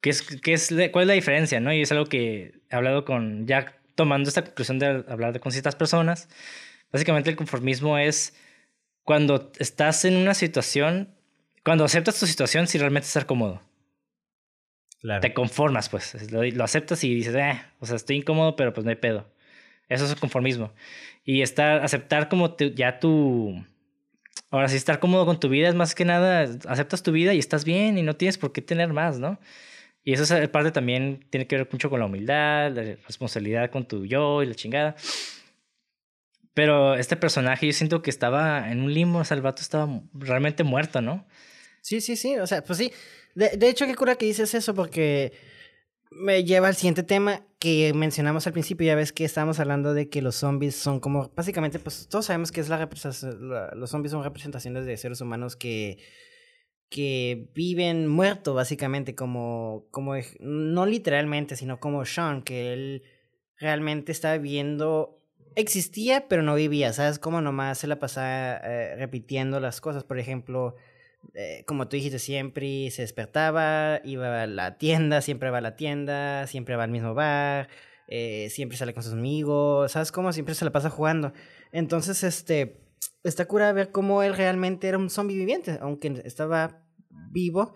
¿qué es, qué es, ¿cuál es la diferencia, no? Y es algo que he hablado con Jack tomando esta conclusión de hablar con ciertas personas, básicamente el conformismo es cuando estás en una situación, cuando aceptas tu situación si realmente estás cómodo. Claro. Te conformas, pues. Lo, aceptas y dices, eh, o sea, estoy incómodo, pero pues no hay pedo. Eso es el conformismo. Y estar, aceptar como ya tu. Ahora sí, estar cómodo con tu vida es más que nada, aceptas tu vida y estás bien y no tienes por qué tener más, ¿no? Y eso es parte también tiene que ver mucho con la humildad, la responsabilidad con tu yo y la chingada. Pero este personaje yo siento que estaba en un limbo, o sea, el vato estaba realmente muerto, ¿no? Sí, sí, sí, o sea, pues sí. De, de hecho, qué cura que dices eso porque me lleva al siguiente tema que mencionamos al principio. Ya ves que estábamos hablando de que los zombies son como, básicamente, pues todos sabemos que es la los zombies son representaciones de seres humanos que que viven muerto básicamente como, como, no literalmente, sino como Sean, que él realmente estaba viendo, existía pero no vivía, ¿sabes? Como nomás se la pasaba eh, repitiendo las cosas, por ejemplo, eh, como tú dijiste, siempre se despertaba, iba a la tienda, siempre va a la tienda, siempre va al mismo bar, eh, siempre sale con sus amigos, ¿sabes? Como siempre se la pasa jugando. Entonces, este, está cura ver cómo él realmente era un zombie viviente, aunque estaba vivo,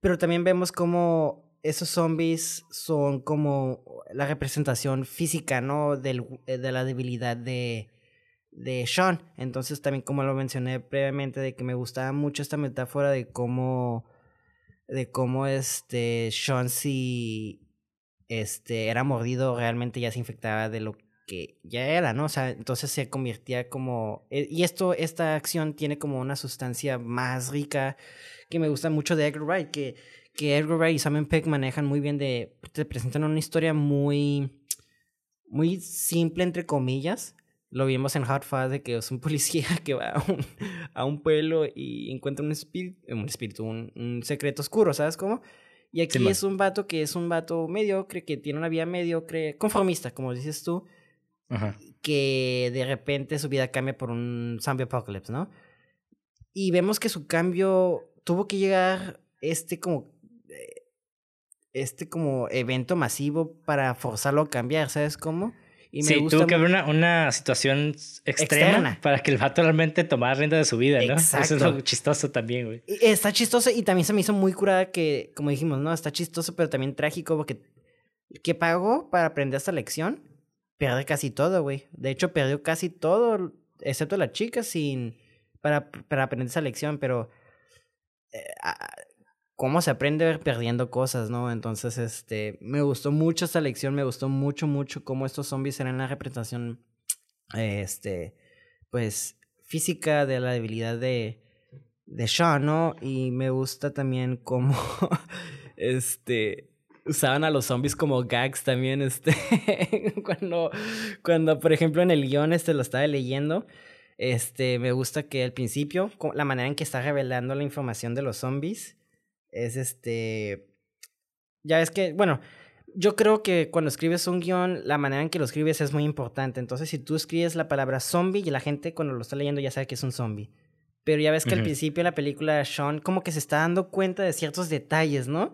pero también vemos como esos zombies son como la representación física, ¿no? Del, eh, de la debilidad de, de Sean. Entonces también como lo mencioné previamente, de que me gustaba mucho esta metáfora de cómo, de cómo este Sean si este, era mordido, realmente ya se infectaba de lo que ya era, ¿no? O sea, entonces se convertía como... Eh, y esto, esta acción tiene como una sustancia más rica que me gusta mucho de Edgar Wright, que, que Edgar Wright y Simon Peck manejan muy bien de, te presentan una historia muy, muy simple, entre comillas. Lo vimos en Hot Fuzz de que es un policía que va a un, a un pueblo y encuentra un espíritu, un espíritu, un, secreto oscuro, ¿sabes cómo? Y aquí es un vato que es un vato mediocre, que tiene una vida mediocre, conformista, como dices tú, que de repente su vida cambia por un zombie apocalypse, ¿no? Y vemos que su cambio tuvo que llegar este como eh, este como evento masivo para forzarlo a cambiar, ¿sabes cómo? Y me sí, tuvo que haber una, una situación extrema para que el vato realmente tomara rienda de su vida, ¿no? Eso es lo chistoso también, güey. Está chistoso y también se me hizo muy curada que, como dijimos, ¿no? Está chistoso, pero también trágico porque ¿qué pagó para aprender esta lección? Pierde casi todo, güey. De hecho, perdió casi todo, excepto la chica, sin... Para, para aprender esa lección, pero cómo se aprende perdiendo cosas, ¿no? Entonces, este, me gustó mucho esta lección, me gustó mucho, mucho cómo estos zombies eran la representación, este, pues, física de la debilidad de, de Sean, ¿no? Y me gusta también cómo, este, usaban a los zombies como gags también, este, cuando, cuando, por ejemplo, en el guion, este, lo estaba leyendo, este, me gusta que al principio, la manera en que está revelando la información de los zombies es este. ya es que, bueno, yo creo que cuando escribes un guion, la manera en que lo escribes es muy importante. Entonces, si tú escribes la palabra zombie y la gente cuando lo está leyendo ya sabe que es un zombie. Pero ya ves que al principio de la película Sean como que se está dando cuenta de ciertos detalles, ¿no?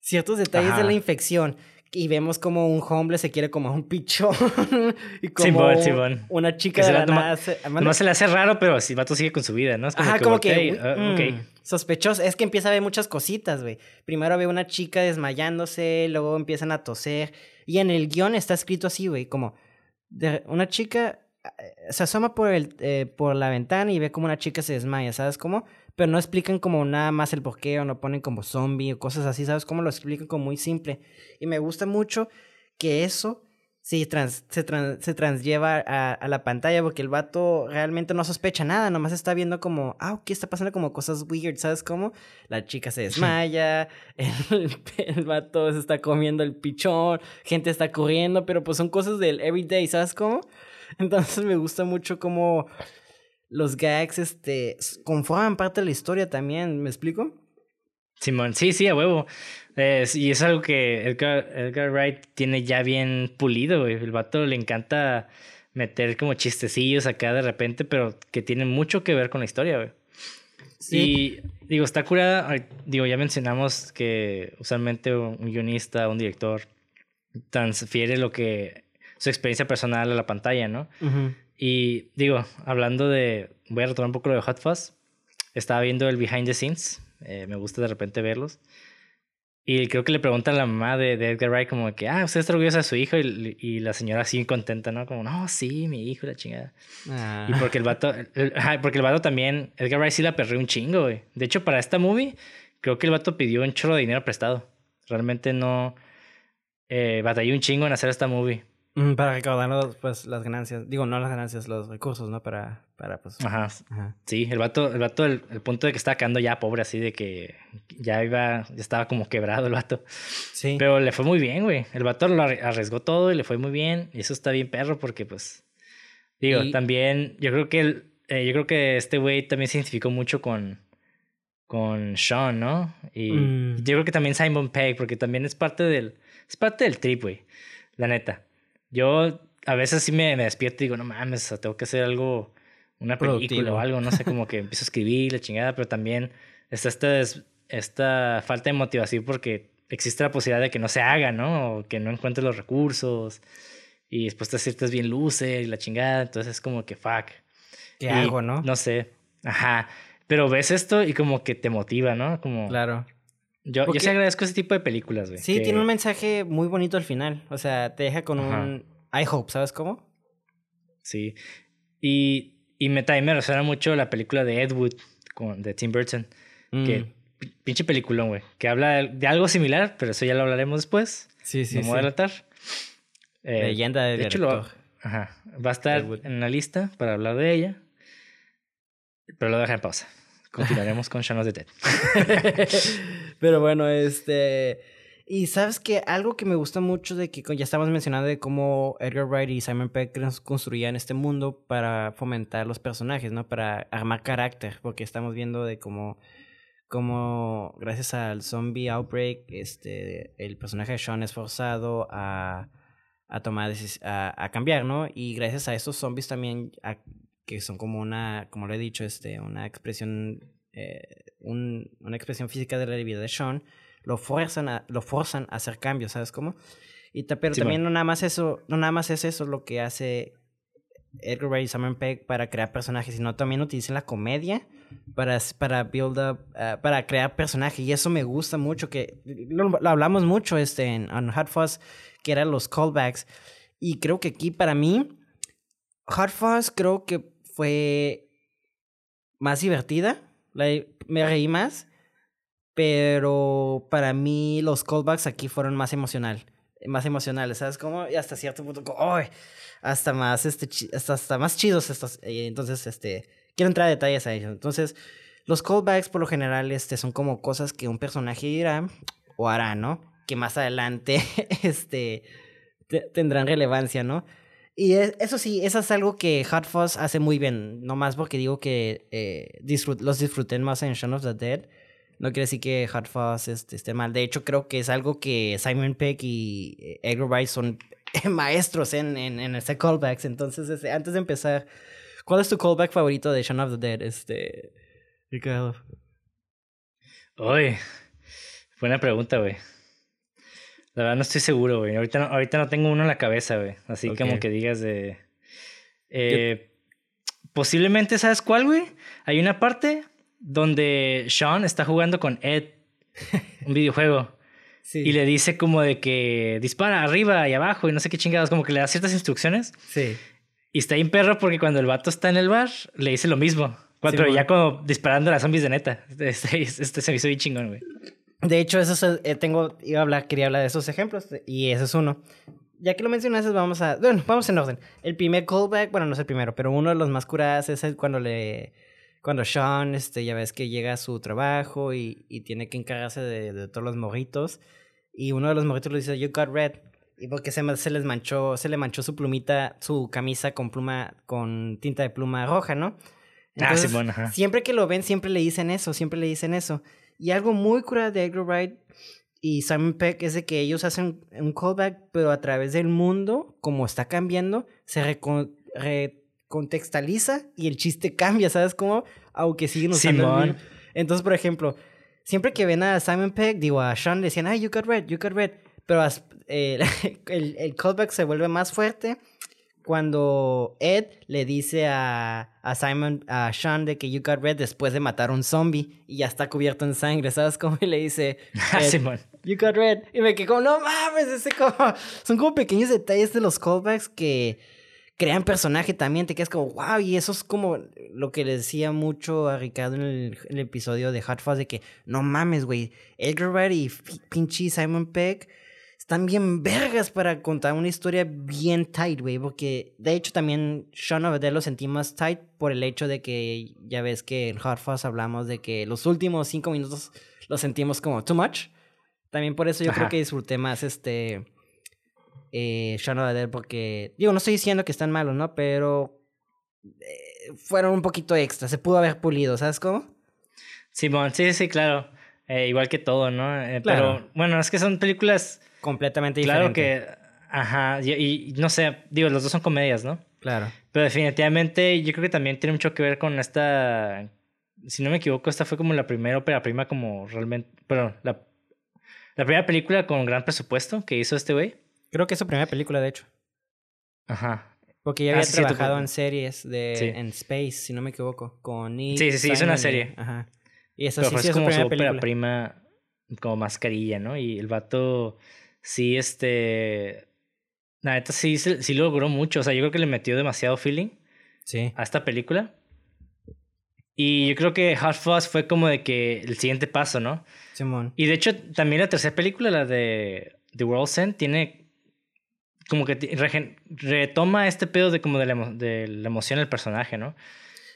Ciertos detalles de la infección. Y vemos como un hombre se quiere como un pichón. y como una chica de la nada. No se le hace raro, pero si vato sigue con su vida, ¿no? Es como Ajá, que como que. Ah, mm, sospechoso. Es que empieza a ver muchas cositas, güey. Primero ve una chica desmayándose, luego empiezan a toser. Y en el guion está escrito así, güey, como. De una chica eh, se asoma por, el, eh, por la ventana y ve como una chica se desmaya, ¿sabes cómo? Pero no explican como nada más el porqué o no ponen como zombie o cosas así, ¿sabes cómo? Lo explican como muy simple. Y me gusta mucho que eso sí, trans, se, trans, se translleva a, a, la pantalla porque el vato realmente no sospecha nada, nomás está viendo como, ah, ¿qué está pasando? Como cosas weird, ¿sabes cómo? La chica se desmaya, el, el vato se está comiendo el pichón, gente está corriendo, pero pues son cosas del everyday, ¿sabes cómo? Entonces me gusta mucho cómo los gags este, conforman parte de la historia también, ¿me explico? Simón, sí, sí, a huevo. y es algo que Edgar, Edgar Wright tiene ya bien pulido, güey. El vato le encanta meter como chistecillos acá de repente, pero que tienen mucho que ver con la historia, güey. Sí. Y digo, está curada. Digo, ya mencionamos que usualmente un guionista, un director, transfiere lo que su experiencia personal a la pantalla, ¿no? Y digo, hablando de, voy a retomar un poco lo de Hot Fuzz, estaba viendo el behind the scenes, eh, me gusta de repente verlos. Y creo que le pregunta a la mamá de, Edgar Wright como que, ah, usted está orgullosa de su hijo y, y, la señora así contenta, ¿no? Como, no, sí, mi hijo, la chingada. Ah. Y porque el vato, porque el vato también, Edgar Wright sí la perrió un chingo, güey. De hecho, para esta movie, creo que el vato pidió un chorro de dinero prestado. Realmente no, eh, batalló un chingo en hacer esta movie. Para recaudar pues, las ganancias. Digo, no las ganancias, los recursos, ¿no? Para, para pues... Ajá. Sí, el vato, el vato, el, punto de que estaba quedando ya pobre, así de que ya iba, ya estaba como quebrado el vato. Sí. Pero le fue muy bien, güey. El vato lo arriesgó todo y le fue muy bien. Y eso está bien perro porque, pues... Digo, también, yo creo que el, eh, yo creo que este güey también se identificó mucho con, con Sean, ¿no? Y mm. yo creo que también Simon Pegg, porque también es parte del, es parte del trip, güey. La neta. Yo a veces sí me, me despierto y digo, no mames, tengo que hacer algo, una película o algo, no sé, como que empiezo a escribir la chingada, pero también está esta, esta falta de motivación porque existe la posibilidad de que no se haga, ¿no? O que no encuentres los recursos y después te sientes bien luce y la chingada, entonces es como que fuck. ¿Qué hago, no? No sé, ajá, pero ves esto y como que te motiva, ¿no? Como... Claro. Yo, yo sí agradezco ese tipo de películas, güey. Sí, tiene un mensaje muy bonito al final. O sea, te deja con un I hope, ¿sabes cómo? Sí. Y, y me, también me resuena mucho la película de Ed Wood con, de Tim Burton. Que mm. pinche peliculón, güey. Que habla de, algo similar, pero eso ya lo hablaremos después. Sí, sí. No voy a Eh, Leyenda de, de hecho, lo, ajá, va a estar en la lista para hablar de ella. Pero lo dejo en pausa. Continuaremos con Shaun the Dead. Pero bueno, este. Y sabes que algo que me gusta mucho de que ya estamos mencionando de cómo Edgar Wright y Simon Peck construían este mundo para fomentar los personajes, ¿no? Para armar carácter, porque estamos viendo de cómo, cómo gracias al zombie outbreak, este, el personaje de Sean es forzado a, a tomar, a, a cambiar, ¿no? Y gracias a esos zombies también que son como una, como lo he dicho, este, una expresión, eh, un, una expresión física de la vida de Sean, lo fuerzan a, lo forzan a hacer cambios, ¿sabes cómo? Y pero también no nada más eso, no nada más es eso lo que hace Edgar Wright y Simon Pegg para crear personajes, sino también utilizan la comedia para, para build up, ah, para crear personajes. Y eso me gusta mucho, que lo, hablamos mucho este, en Hot Fuzz, que eran los callbacks. Y creo que aquí para mí, Hot Fuzz creo que fue más divertida. Me reí más. Pero para mí los callbacks aquí fueron más emocional, más emocionales, ¿sabes cómo? Y hasta cierto punto, hasta más, este, hasta, hasta más chidos estos. entonces, este, quiero entrar a detalles a ellos. Entonces, los callbacks por lo general este, son como cosas que un personaje dirá o hará, ¿no? Que más adelante este, tendrán relevancia, ¿no? Y eso sí, eso es algo que Hot Fuzz hace muy bien, no más porque digo que eh, los disfruté más en Shaun of the Dead no quiere decir que Hot Fuzz este, esté mal. De hecho, creo que es algo que Simon Peck y eh, Edgar Wright son maestros en, en, en callbacks. Entonces, antes de empezar, ¿cuál es tu callback favorito de Shaun of the Dead? Este, Ricardo. Uy, buena pregunta, güey. La verdad no estoy seguro, güey. Ahorita no, ahorita no tengo uno en la cabeza, güey. Así como que digas de... Eh, Posiblemente, ¿sabes cuál, güey? Hay una parte donde Sean está jugando con Ed un videojuego. Y le dice como de que dispara arriba y abajo y no sé qué chingados, como que le da ciertas instrucciones. Sí. Y está bien perro porque cuando el vato está en el bar, le dice lo mismo. Cuando ya como disparando a las zombies de neta. Este, este, se me hizo bien chingón, güey. De hecho, eso eh, tengo, iba a hablar, quería hablar de esos ejemplos y ese es uno. Ya que lo mencionaste, vamos a, bueno, vamos en orden. El primer callback, bueno, no es el primero, pero uno de los más curados es el cuando le, cuando Sean, este, ya ves que llega a su trabajo y, y tiene que encargarse de, de, todos los morritos y uno de los morritos le dice, you got red. Y porque se, se les manchó, se le manchó su plumita, su camisa con pluma, con tinta de pluma roja, ¿no? ah, sí, bueno, Siempre que lo ven, siempre le dicen eso, siempre le dicen eso. Y algo muy cura de Edgar Wright y Simon Peck es de que ellos hacen un callback, pero a través del mundo, como está cambiando, se recontextualiza y el chiste cambia, ¿sabes cómo? Aunque siguen usando el Entonces, por ejemplo, siempre que ven a Simon Peck, digo, a Sean le decían, ay, you got red, you got red. Pero eh, el, el callback se vuelve más fuerte cuando Ed le dice a, a Simon, a Sean de que you got red después de matar a un zombie y ya está cubierto en sangre, ¿sabes cómo? Y le dice, ah, Simon, you got red. Y me quedé como, no mames, ese como, son como pequeños detalles de los callbacks que crean personaje también, te quedas como, wow, y eso es como lo que le decía mucho a Ricardo en el, episodio de Hot Fuzz de que, no mames, güey, Edgar Wright y pinche Simon Peck están bien vergas para contar una historia bien tight, güey. Porque de hecho también Sean of the lo sentí más tight por el hecho de que ya ves que en Hot Fuzz hablamos de que los últimos cinco minutos los sentimos como too much. También por eso yo creo que disfruté más este eh, Shaun of the porque digo, no estoy diciendo que están malos, ¿no? Pero eh, fueron un poquito extra. Se pudo haber pulido, ¿sabes cómo? Simón, sí, sí, claro. Eh, igual que todo, ¿no? Eh, pero bueno, es que son películas completamente diferente. Claro que, ajá, y, no sé, digo, los dos son comedias, ¿no? Claro. Pero definitivamente yo creo que también tiene mucho que ver con esta, si no me equivoco, esta fue como la primera ópera prima como realmente, perdón, la, la primera película con gran presupuesto que hizo este güey. Creo que es su primera película, de hecho. Ajá. Porque ya había trabajado en series de en Space, si no me equivoco, con Sí, sí, sí, hizo una serie. Ajá. Y esa sí, es como su ópera prima como mascarilla, ¿no? Y el vato sí, este. La neta sí, sí logró mucho. O sea, yo creo que le metió demasiado feeling sí. a esta película. Y yo creo que Hot Fuzz fue como de que el siguiente paso, ¿no? Simón. Y de hecho, también la tercera película, la de The World's End, tiene como que retoma este pedo de como de la, de la emoción del personaje, ¿no?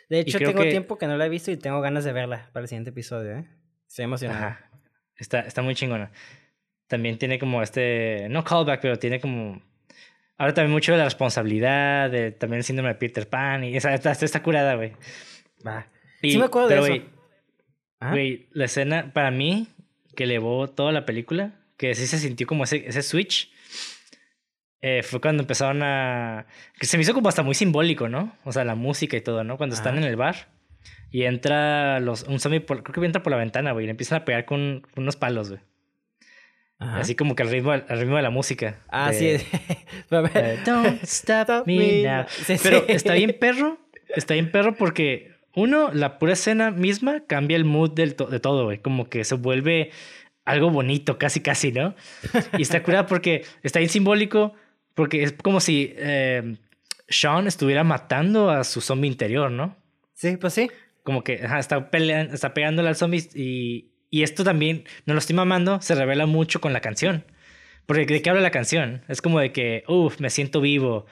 De hecho, tengo tiempo que no la he visto y tengo ganas de verla para el siguiente episodio, ¿eh? Estoy emocionado. Está, está muy chingona también tiene como este, no callback, pero tiene como... Ahora también mucho de la responsabilidad, de, también el síndrome de Peter Pan, y esa, está, está curada, güey. Va. sí me acuerdo de eso. Güey, la escena, para mí, que elevó toda la película, que sí se sintió como ese, ese switch, eh, fue cuando empezaron a... que se me hizo como hasta muy simbólico, ¿no? O sea, la música y todo, ¿no? Cuando están en el bar y entra los, un zombie, creo que entra por la ventana, güey, y le empiezan a pegar con unos palos, güey. Así como que al ritmo, al ritmo de la música. Ah, sí. Don't stop me now. Pero está bien perro. Está bien perro porque, uno, la pura escena misma cambia el mood del de todo, güey. Como que se vuelve algo bonito, casi, casi, ¿no? Y está curada porque está bien simbólico, porque es como si eh, Sean estuviera matando a su zombie interior, ¿no? Sí, pues sí. Como que está, peleando, está pegándole al zombie y, y esto también, no lo estoy mamando, se revela mucho con la canción. Porque ¿de qué habla la canción? Es como de que, uff, me siento vivo.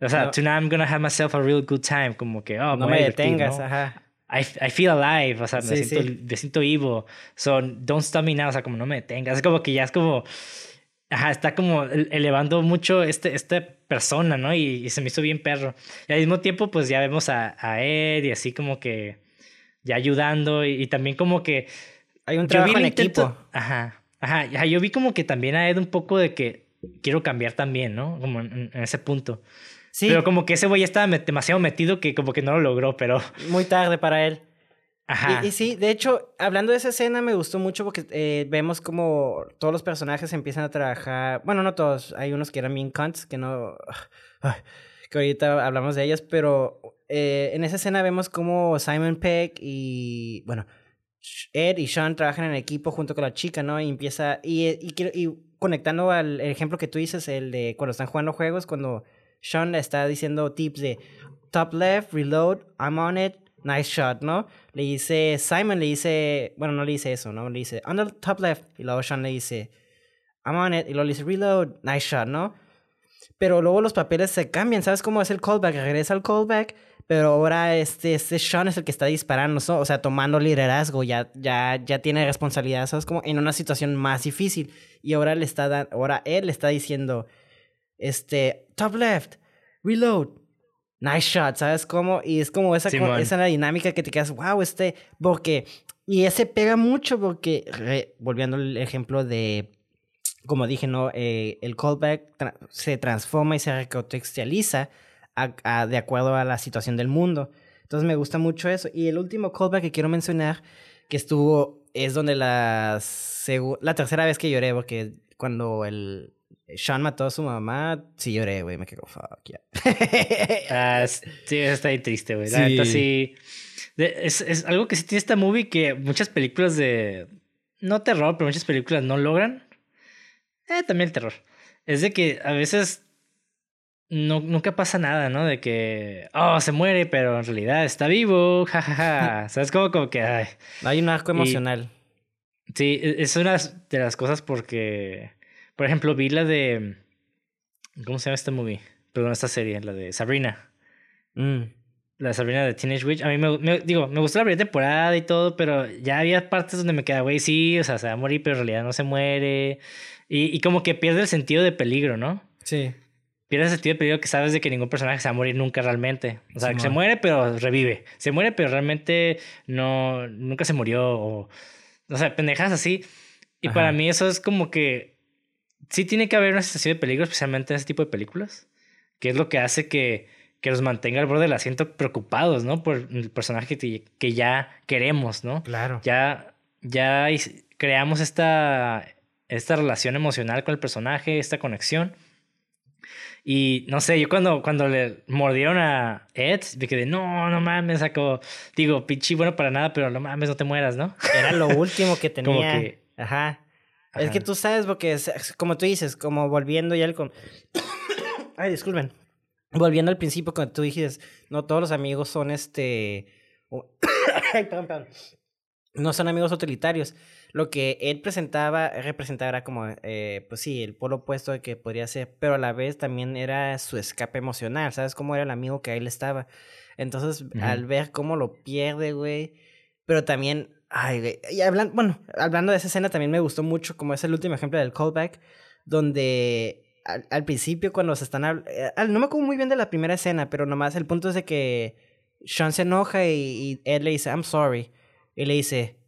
O sea, tonight I'm gonna have myself a real good time. Como que, oh, no me detengas, ajá. I, I, feel alive, o sea, me, siento, me siento vivo. So, don't stop me now, o sea, como no me detengas. Es como que ya es como, ajá, está como elevando mucho este, esta persona, ¿no? Y, se me hizo bien perro. Y al mismo tiempo, pues ya vemos a, a Ed y así como que ya ayudando y también como que hay un trabajo en equipo. Ajá, ajá, yo vi como que también a Ed un poco de que quiero cambiar también, ¿no? Como en, ese punto. Sí. Pero como que ese güey estaba demasiado metido que como que no lo logró, pero... Muy tarde para él. Ajá. Y, sí, de hecho, hablando de esa escena me gustó mucho porque eh, vemos como todos los personajes empiezan a trabajar. Bueno, no todos, hay unos que eran bien cunts, que no. que ahorita hablamos de ellos, pero eh, en esa escena vemos como Simon Peck y. Bueno, Ed y Sean trabajan en equipo junto con la chica, ¿no? Y empieza. Y, y, y conectando al ejemplo que tú dices, el de cuando están jugando juegos, cuando Sean le está diciendo tips de top left, reload, I'm on it, nice shot, ¿no? Le dice, Simon le dice, bueno, no le dice eso, ¿no? Le dice, on the top left, y luego Sean le dice, I'm on it, y luego le dice, reload, nice shot, ¿no? Pero luego los papeles se cambian, ¿sabes cómo es el callback? Regresa al callback, pero ahora este, este Sean es el que está disparando, ¿no? o sea, tomando liderazgo, ya, ya, ya tiene responsabilidad, ¿sabes? Como en una situación más difícil. Y ahora le está dando, ahora él le está diciendo, este, top left, reload, nice shot, ¿sabes cómo? Y es como esa, esa dinámica que te quedas, wow, este, porque, y ese pega mucho porque, volviendo al ejemplo de, como dije, ¿no? Eh, el callback se transforma y se recontextualiza a, de acuerdo a la situación del mundo. Entonces me gusta mucho eso. Y el último callback que quiero mencionar, que estuvo, es donde la, la tercera vez que lloré, porque cuando el, sean mató a su mamá, sí lloré, güey, me quedo fuck, yeah. ah, sí, está ahí triste, güey. Sí. sí es, es, algo que sí tiene esta movie que muchas películas de. No terror, pero muchas películas no logran. Eh, también el terror. Es de que a veces no, nunca pasa nada, ¿no? De que, oh, se muere, pero en realidad está vivo, jajaja. ¿Sabes? Como, como que... Ay. Hay un arco emocional. sí, e, es una de las cosas porque por ejemplo, vi la de. ¿Cómo se llama esta movie? Perdón, esta serie, la de Sabrina. Mm. La de Sabrina de Teenage Witch. A mí me, digo, me gustó la primera temporada y todo, pero ya había partes donde me quedaba, güey, sí, o sea, se va a morir, pero en realidad no se muere. Y, y como que pierde el sentido de peligro, ¿no? Sí. Pierde el sentido de peligro que sabes de que ningún personaje se va a morir nunca realmente. O sea, que se muere, pero revive. Se muere, pero realmente no, nunca se murió. O, o sea, pendejas así. Y para mí eso es como que sí tiene que haber una sensación de peligro, especialmente en ese tipo de películas, que es lo que hace que, que los mantenga al borde del asiento preocupados, ¿no? Por el personaje que, que ya queremos, ¿no? Claro. Ya, ya creamos esta, esta relación emocional con el personaje, esta conexión. Y no sé, yo cuando, cuando le mordieron a Ed, me quedé, no, no mames, sacó, digo, pinche bueno para nada, pero no mames, no te mueras, ¿no? Era lo último que tenía. Como que, Ajá. Es que tú sabes, porque es, como tú dices, como volviendo ya al... Con... Ay, disculpen. Volviendo al principio, cuando tú dijiste, no todos los amigos son este... Ay, perdón, perdón. No son amigos utilitarios. Lo que él presentaba, representaba era como, eh, pues sí, el polo opuesto de que podría ser, pero a la vez también era su escape emocional, ¿sabes? Cómo era el amigo que él estaba. Entonces, al ver cómo lo pierde, güey, pero también Ay, Y hablando, bueno, hablando de esa escena también me gustó mucho, como es el último ejemplo del callback, donde al, principio cuando se están... Eh, no me acuerdo muy bien de la primera escena, pero nomás el punto es de que Sean se enoja y, Ed le dice, I'm sorry. Y le dice,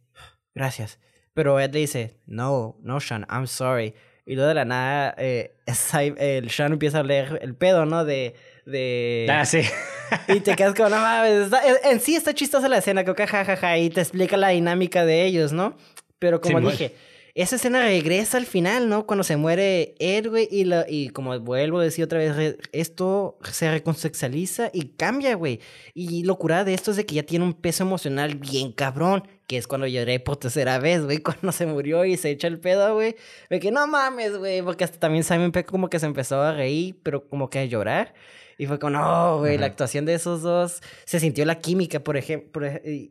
gracias. Pero Ed le dice, no, no, Sean, I'm sorry. Y luego de la nada, eh, el Sean empieza a leer el pedo, ¿no? De, de... Ah, sí. Y te quedas como, no mames. en sí está chistosa la escena, creo que jajaja, y te explica la dinámica de ellos, ¿no? Pero como dije, esa escena regresa al final, ¿no? Cuando se muere Ed, güey, y, y como vuelvo a decir otra vez, esto se recontextualiza y cambia, güey. Y locura de esto es de que ya tiene un peso emocional bien cabrón, que es cuando lloré por tercera vez, güey, cuando se murió y se echa el pedo, güey. De que no mames, güey, porque hasta también Simon Peck como que se empezó a reír, pero como que a llorar. Y fue como, no, güey, la actuación de esos dos, se sintió la química, por ejemplo, eh,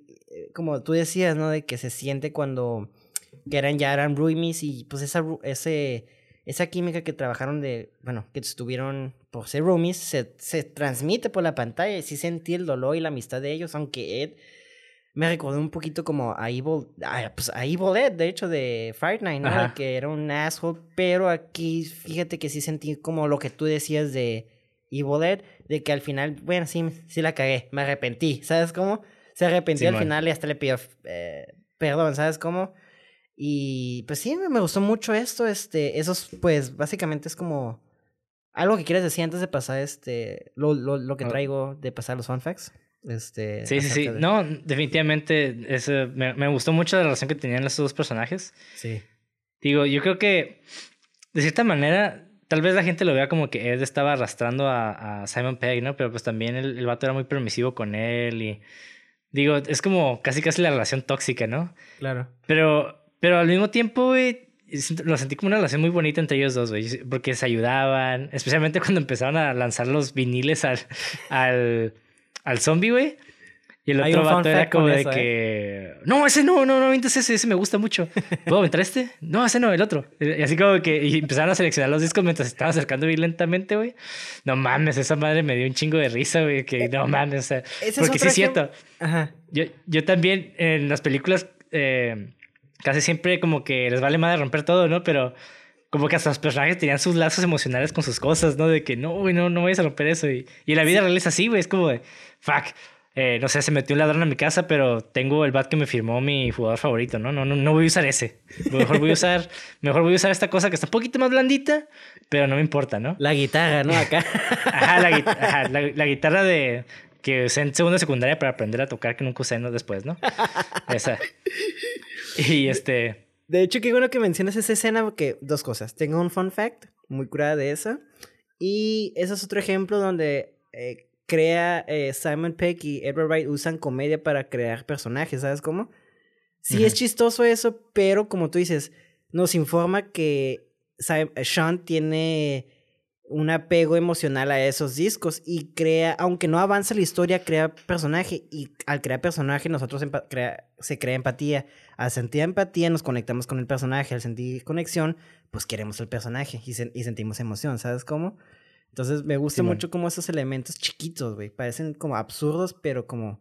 como tú decías, ¿no? De que se siente cuando que eran ya eran roomies y pues esa, ese, esa química que trabajaron de, bueno, que estuvieron por ser roomies, se, se transmite por la pantalla y sí sentí el dolor y la amistad de ellos, aunque Ed me recordó un poquito como a Evil, pues a Evil Ed, de hecho, de Fight Night, ¿no? Que era un asshole, pero aquí fíjate que sí sentí como lo que tú decías de Ed, de que al final, bueno, sí, sí la cagué, me arrepentí, ¿sabes cómo? Se arrepintió al final y hasta le pidió eh, perdón, ¿sabes cómo? Y pues sí, me gustó mucho esto. Este, esos, pues, básicamente es como algo que quieres decir antes de pasar este, lo, lo, lo que traigo de pasar los fun facts. Este, sí, sí, sí. No, definitivamente ese, me, me, gustó mucho la relación que tenían esos dos personajes. Sí. Digo, yo creo que de cierta manera, tal vez la gente lo vea como que Ed estaba arrastrando a, a Simon Pegg, ¿no? Pero pues también el, el vato era muy permisivo con él y digo, es como casi casi la relación tóxica, ¿no? Claro. Pero, pero al mismo tiempo, güey, lo sentí como una relación muy bonita entre ellos dos, güey, porque se ayudaban, especialmente cuando empezaron a lanzar los viniles al, al, al zombie, güey. Y el otro vato era como de que. ¿eh? No, ese no, no, no mientes ese, ese me gusta mucho. ¿Puedo aventar este? No, ese no, el otro. Y así como que y empezaron a seleccionar los discos mientras se estaban acercando bien lentamente, güey. No mames, esa madre me dio un chingo de risa, güey. Que no mames, o sea. porque sí es cierto. Ajá. Yo, yo también en las películas eh, casi siempre como que les vale más de romper todo, ¿no? Pero como que hasta los personajes tenían sus lazos emocionales con sus cosas, ¿no? De que no, güey, no, no vayas a romper eso. Y, y la vida real es así, güey. Es como de, fuck eh, no sé, se metió un ladrón a mi casa, pero tengo el bat que me firmó mi jugador favorito, ¿no? No, no, no voy a usar ese. Mejor voy a usar, mejor voy a usar esta cosa que está un poquito más blandita, pero no me importa, ¿no? La guitarra, ¿no? Acá. ajá, la, la, guitarra de que usé en segunda secundaria para aprender a tocar que nunca usé después, ¿no? Esa. Y este. De hecho, qué bueno que mencionas esa escena porque dos cosas. Tengo un fun fact muy curada de esa. Y ese es otro ejemplo donde eh, crea eh, Simon Peck y Edward Wright usan comedia para crear personajes, ¿sabes cómo? Sí es chistoso eso, pero como tú dices, nos informa que Sean tiene un apego emocional a esos discos y crea, aunque no avanza la historia, crea personaje y al crear personaje nosotros se crea empatía. Al sentir empatía nos conectamos con el personaje, al sentir conexión, pues queremos el personaje y, y sentimos emoción, ¿sabes cómo? Entonces me gusta mucho como esos elementos chiquitos, güey. Parecen como absurdos, pero como...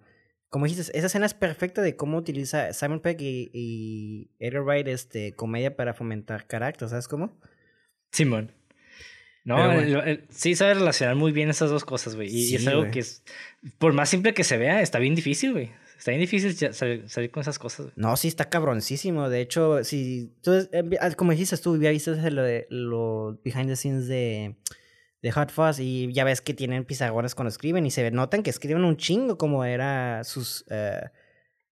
Como dijiste, esa escena es perfecta de cómo utiliza Simon Pegg y, y Edgar Wright este, comedia para fomentar carácter, ¿sabes cómo? Simón. No, sí sabe relacionar muy bien esas dos cosas, güey. Y, es algo que es, por más simple que se vea, está bien difícil, güey. Está bien difícil salir, con esas cosas. No, sí, está cabroncísimo. De hecho, si tú, eh, como dijiste tú, ya viste lo de los behind the scenes de de Hot Fuzz y ya ves que tienen pizarrones cuando escriben y se notan que escriben un chingo como era sus, uh,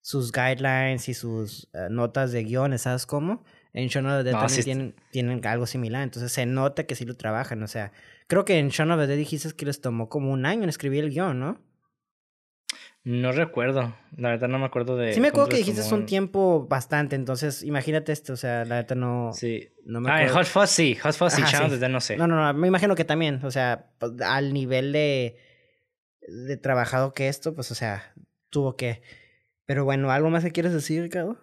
sus guidelines y sus uh, notas de guiones, ¿sabes cómo? En Shaun of the Dead también tienen, tienen, algo similar, entonces se nota que sí lo trabajan, o sea, creo que en Shaun of the Dead dijiste que les tomó como un año en escribir el guion, ¿no? No recuerdo, la verdad no me acuerdo de... Sí me acuerdo que dijiste un tiempo bastante, entonces imagínate esto, o sea, la verdad no... Sí. No me ah, Hot Fuzz sí, Hot Fuzz y sí. no sé. No, no, no, me imagino que también, o sea, pues, al nivel de, de trabajado que esto, pues, o sea, tuvo que... Pero bueno, ¿algo más que quieres decir, Ricardo?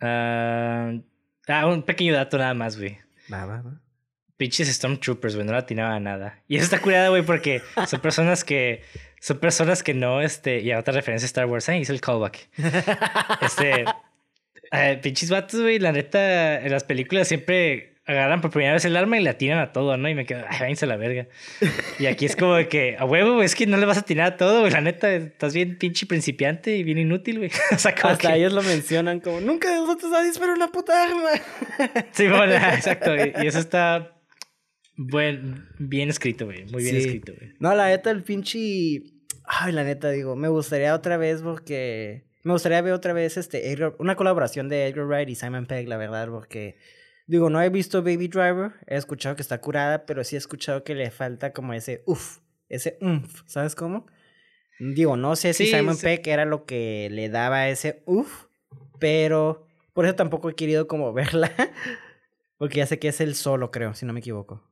Ah, ah un pequeño dato nada más, güey. Va, va, va. Pinches Stormtroopers, güey, no la atinaba nada. Y eso está curada, güey, porque son personas que son personas que no, este, y a otra referencia a Star Wars, ¿eh? Hice el callback. Este, eh, pinches vatos, güey, la neta, en las películas siempre agarran por primera vez el arma y le atinan a todo, ¿no? Y me quedo, ay, váyanse a la verga. Y aquí es como de que, a huevo, es que no le vas a atinar a todo, güey, la neta, estás bien pinche principiante y bien inútil, güey. o sea, Hasta ellos lo mencionan como, nunca de nosotros a disparar una puta arma. sí, bueno, exacto, y, y eso está Buen, bien escrito, güey. Muy bien escrito, güey. No, la neta, el pinche. Ay, la neta, digo, me gustaría otra vez porque. Me gustaría ver otra vez este una colaboración de Edgar Wright y Simon Pegg, la verdad, porque. Digo, no he visto Baby Driver, he escuchado que está curada, pero sí he escuchado que le falta como ese uff, ese umf, ¿sabes cómo? Digo, no sé si Simon Pegg era lo que le daba ese uff, pero por eso tampoco he querido como verla, porque ya sé que es el solo, creo, si no me equivoco.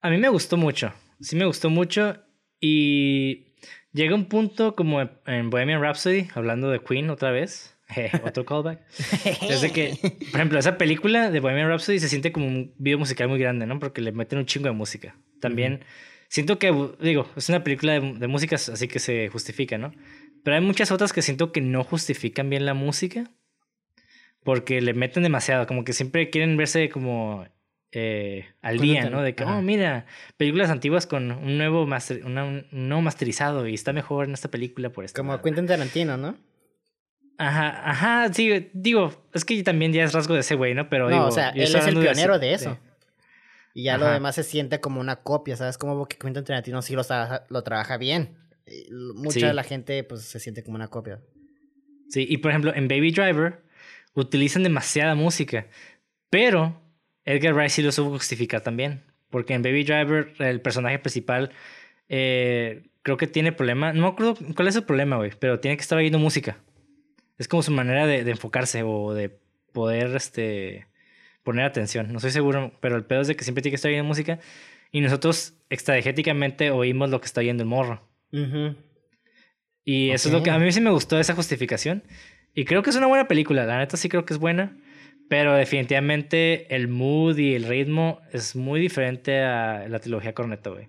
A mí me gustó mucho. Sí me gustó mucho. Y llega un punto como en Bohemian Rhapsody, hablando de Queen otra vez. Otro callback. es de que, por ejemplo, esa película de Bohemian Rhapsody se siente como un video musical muy grande, ¿no? Porque le meten un chingo de música. También siento que, digo, es una película de, de música, así que se justifica, ¿no? Pero hay muchas otras que siento que no justifican bien la música. Porque le meten demasiado, como que siempre quieren verse como eh, al día, ¿no? De que, oh, mira, películas antiguas con un nuevo, master, un nuevo masterizado y está mejor en esta película por esto. Como Quentin Tarantino, ¿no? Ajá, ajá, sí, digo, es que también ya es rasgo de ese güey, ¿no? Pero no, o sea, él es el pionero de, eso. Y ya lo demás se siente como una copia, ¿sabes? Como que Quentin Tarantino sí lo, lo trabaja bien. Mucha de la gente, pues, se siente como una copia. Sí, y por ejemplo, en Baby Driver utilizan demasiada música, pero Edgar Rice sí lo supo justificar también. Porque en Baby Driver, el personaje principal, eh, creo que tiene problema. No me acuerdo cuál es el problema, güey, pero tiene que estar oyendo música. Es como su manera de, de, enfocarse o de poder este, poner atención. No estoy seguro, pero el pedo es de que siempre tiene que estar oyendo música. Y nosotros extradiegéticamente oímos lo que está oyendo el morro. Y eso es lo que a mí sí me gustó esa justificación. Y creo que es una buena película. La neta sí creo que es buena. Pero definitivamente el mood y el ritmo es muy diferente a la trilogía Cornetto, güey.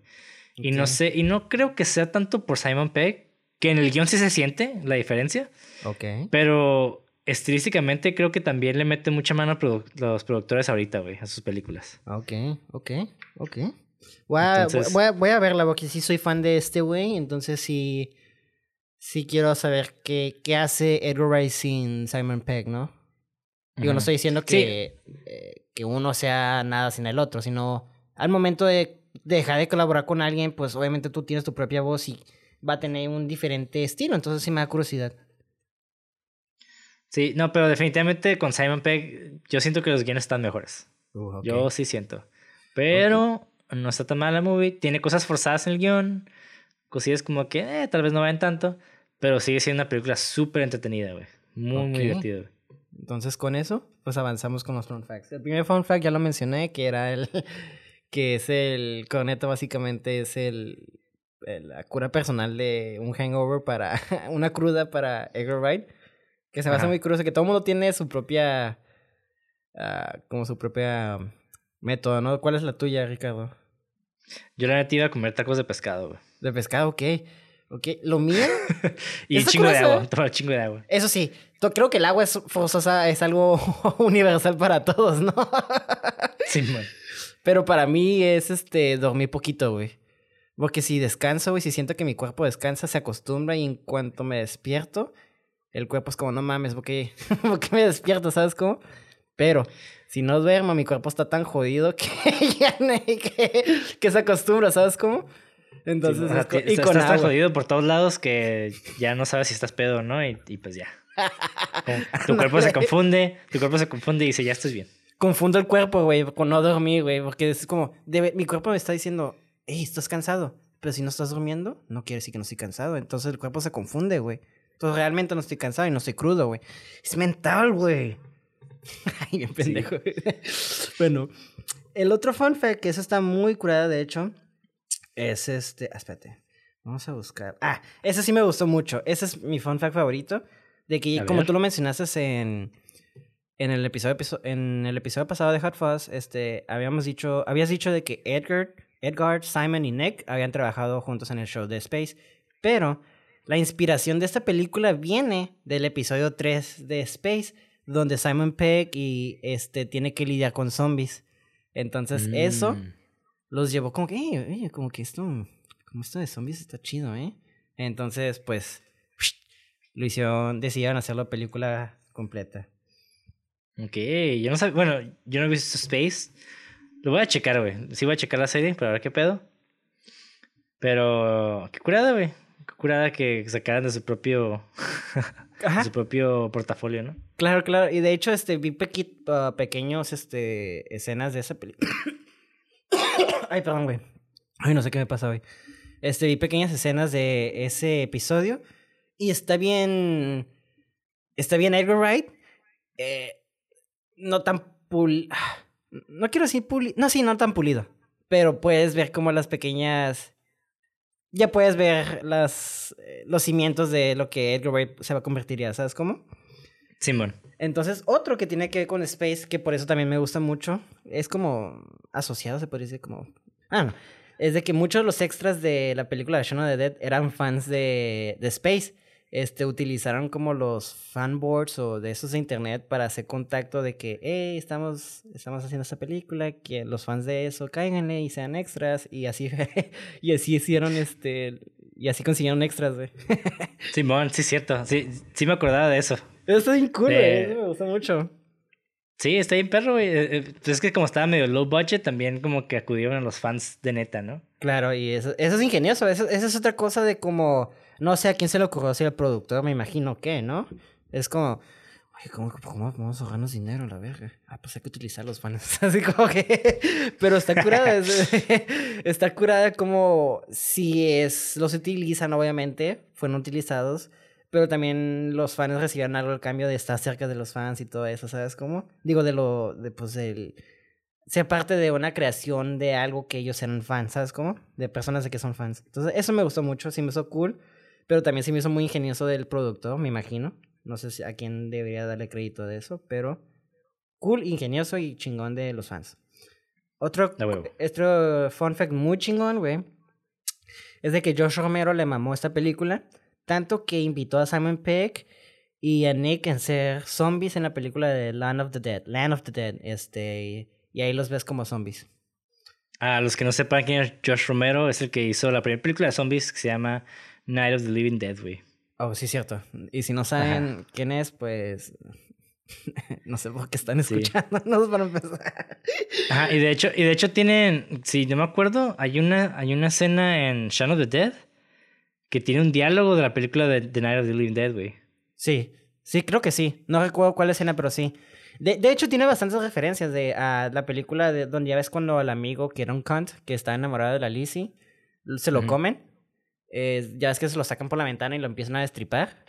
Y no sé, y no creo que sea tanto por Simon Pegg, que en el guion sí se siente la diferencia. Ok. Pero estilísticamente creo que también le mete mucha mano a los productores ahorita, güey, a sus películas. Ok, ok, ok. Voy a, voy, a, verla porque sí soy fan de este güey, entonces sí, sí quiero saber qué, qué hace Edgar Rice sin Simon Pegg, ¿no? Digo, no estoy diciendo que, eh, que uno sea nada sin el otro, sino al momento de dejar de colaborar con alguien, pues obviamente tú tienes tu propia voz y va a tener un diferente estilo, entonces sí me da curiosidad. Sí, no, pero definitivamente con Simon Pegg yo siento que los guiones están mejores. Uh, yo sí siento. Pero no está tan mal la movie, tiene cosas forzadas en el guion, cosillas como que eh, tal vez no vayan tanto, pero sigue siendo una película súper entretenida, güey. Muy, muy divertida, güey. Entonces, con eso, pues avanzamos con los fun facts. El primer fun fact ya lo mencioné, que era el. que es el. Corneto, básicamente, es el. La cura personal de un hangover para. una cruda para Edgar Wright. Que se basa muy curioso, que todo el mundo tiene su propia. Uh, como su propia método, ¿no? ¿Cuál es la tuya, Ricardo? Yo la neta iba a comer tacos de pescado, güey. De pescado, ok. Ok, lo mío. y chingo de agua, tomar chingo de agua. Eso sí, creo que el agua es forzosa, es algo universal para todos, ¿no? sí, man. Pero para mí es este dormir poquito, güey. Porque si descanso, güey, si siento que mi cuerpo descansa, se acostumbra y en cuanto me despierto, el cuerpo es como, no mames, ¿por qué, me despierto? ¿Sabes cómo? Pero si no duermo, mi cuerpo está tan jodido que ya que, que se acostumbra, ¿sabes cómo? Entonces, y con estás tan jodido por todos lados que ya no sabes si estás pedo o no, y, pues ya. tu cuerpo se confunde, tu cuerpo se confunde y dice, ya estás bien. Confundo el cuerpo, güey, con no dormir, güey, porque es como, mi cuerpo me está diciendo, hey, estás cansado, pero si no estás durmiendo, no quiere decir que no estoy cansado, entonces el cuerpo se confunde, güey. Entonces realmente no estoy cansado y no estoy crudo, güey. Es mental, güey. Ay, bien pendejo. bueno, el otro fun fact, que eso está muy curada, de hecho, es este. Ah, espérate. Vamos a buscar. Ah, ese sí me gustó mucho. Ese es mi fun fact favorito. De que, como tú lo mencionaste en. En el episodio, en el episodio pasado de Hot Fuzz, este, habíamos dicho, habías dicho de que Edgar, Edgar, Simon y Nick habían trabajado juntos en el show de Space, pero la inspiración de esta película viene del episodio 3 de Space, donde Simon Pegg y este tiene que lidiar con zombies. Entonces, eso mm los llevó como que, como que esto, como esto de zombies está chido, ¿eh? Entonces, pues, lo hicieron, decidieron hacer la película completa. Ok, yo no sé, bueno, yo no he visto Space. Lo voy a checar, güey. Sí voy a checar la serie para ver qué pedo. Pero, qué curada, güey. Qué curada que sacaran de su propio... de su propio portafolio, ¿no? Claro, claro. Y de hecho, este, vi uh, pequeños este, escenas de esa película. Ay, perdón, güey. Ay, no sé qué me pasa hoy. Este, vi pequeñas escenas de ese episodio. Y está bien. Está bien Edgar Wright. Eh, no tan pul. No quiero decir pulido. No, sí, no tan pulido. Pero puedes ver como las pequeñas. Ya puedes ver las, eh, los cimientos de lo que Edgar Wright se va a convertir ya, ¿sabes cómo? Simón. Entonces, otro que tiene que ver con Space, que por eso también me gusta mucho, es como asociado, se podría decir como... Ah, no. Es de que muchos de los extras de la película de Shaun of the Dead eran fans de, de Space. Este, utilizaron como los fanboards o de esos de internet para hacer contacto de que, hey, estamos, estamos haciendo esta película, que los fans de eso cáiganle y sean extras. Y así, y así hicieron este, y así consiguieron extras, güey. Simón, sí, cierto. Sí, sí me acordaba de eso. Eso es cool, güey. Eso me gusta mucho. Sí, está bien perro, güey. Eh, eh, pues es que como estaba medio low budget, también como que acudieron a los fans de neta, ¿no? Claro, y eso, eso es ingenioso. Eso, esa es otra cosa de como... No sé a quién se le ocurrió si el productor, me imagino que, ¿no? Es como... Oye, ¿cómo, cómo vamos a ahorrarnos dinero, la verga? Ah, pues hay que utilizar los fans. Así como que... Pero está curada. está curada como... Si es... Los utilizan, obviamente. Fueron utilizados pero también los fans recibieron algo al cambio de estar cerca de los fans y todo eso, ¿sabes cómo? Digo, de lo, de pues el ser parte de una creación de algo que ellos eran fans, ¿sabes cómo? De personas de que son fans. Entonces, eso me gustó mucho, sí me hizo cool, pero también sí me hizo muy ingenioso del producto, me imagino. No sé si a quién debería darle crédito de eso, pero cool, ingenioso y chingón de los fans. Otro, otro fun fact muy chingón, güey, es de que Josh Romero le mamó esta película tanto que invitó a Simon Pegg y a Nick en ser zombies en la película de Land of the Dead. Land of the Dead. Este, y ahí los ves como zombies. A los que no sepan quién es Josh Romero, es el que hizo la primera película de zombies que se llama Night of the Living Dead, güey. Oh, sí, cierto. Y si no saben quién es, pues no sé por qué están escuchando, no para empezar. Ajá, y de hecho, y de hecho tienen, si no me acuerdo, hay una, hay una escena en Shaun of the Dead que tiene un diálogo de la película de The Night of the Living Dead, güey. Sí, sí, creo que sí. No recuerdo cuál escena, pero sí. De, de hecho, tiene bastantes referencias de a la película de donde ya ves cuando el amigo, que era un cunt, que está enamorado de la Lizzie, se lo comen. Eh, ya ves que se lo sacan por la ventana y lo empiezan a destripar.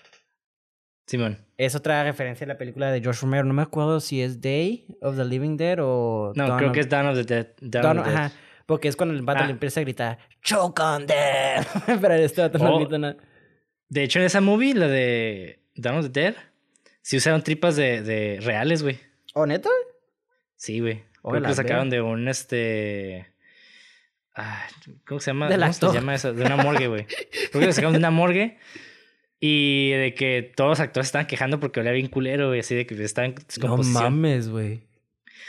Simón. Es otra referencia a la película de George Romero. No me acuerdo si es Day of the Living Dead o. No, creo que es Dawn of the Dead. Dawn, of the Dead. Porque es cuando el vato le ah. empieza a gritar, choke on them. Pero este vato no oh. grita nada. De hecho, en esa movie, la de Dawn of the Dead, sí usaron tripas de, de reales, güey. ¿O neto? Sí, güey. Creo que lo sacaron de un este. Ah, ¿Cómo se llama? ¿Cómo se llama eso? De una morgue, güey. Creo que lo sacaron de una morgue. Y de que todos los actores estaban quejando porque olía bien culero, güey. Así de que estaban en No mames, güey.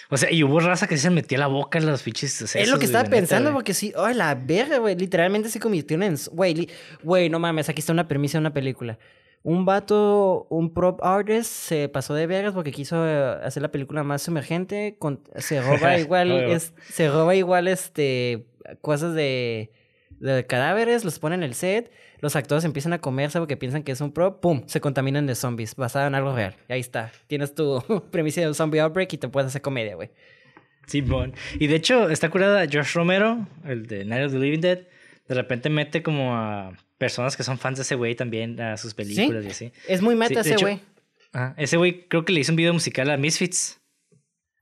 O sea, y hubo raza que se metía la boca en los fiches. es lo que estaba pensando, porque sí, ay, la verga, güey. Literalmente se convirtió en. Güey, güey, no mames, aquí está una premisa de una película. Un vato, un prop artist, se pasó de vergas porque quiso eh, hacer la película más emergente. se roba igual, se roba igual este cosas de, de cadáveres, los pone en el set los actores empiezan a comerse porque piensan que es un pro, ¡pum! Se contaminan de zombies, basado en algo real. Y ahí está. Tienes tu premisa de un zombie outbreak y te puedes hacer comedia, güey. Simón. y de hecho, está curada Josh Romero, el de Night of the Living Dead. De repente mete como a personas que son fans de ese güey también a sus películas y así. Es muy meta ese güey. Ah, ese güey creo que le hizo un video musical a Misfits.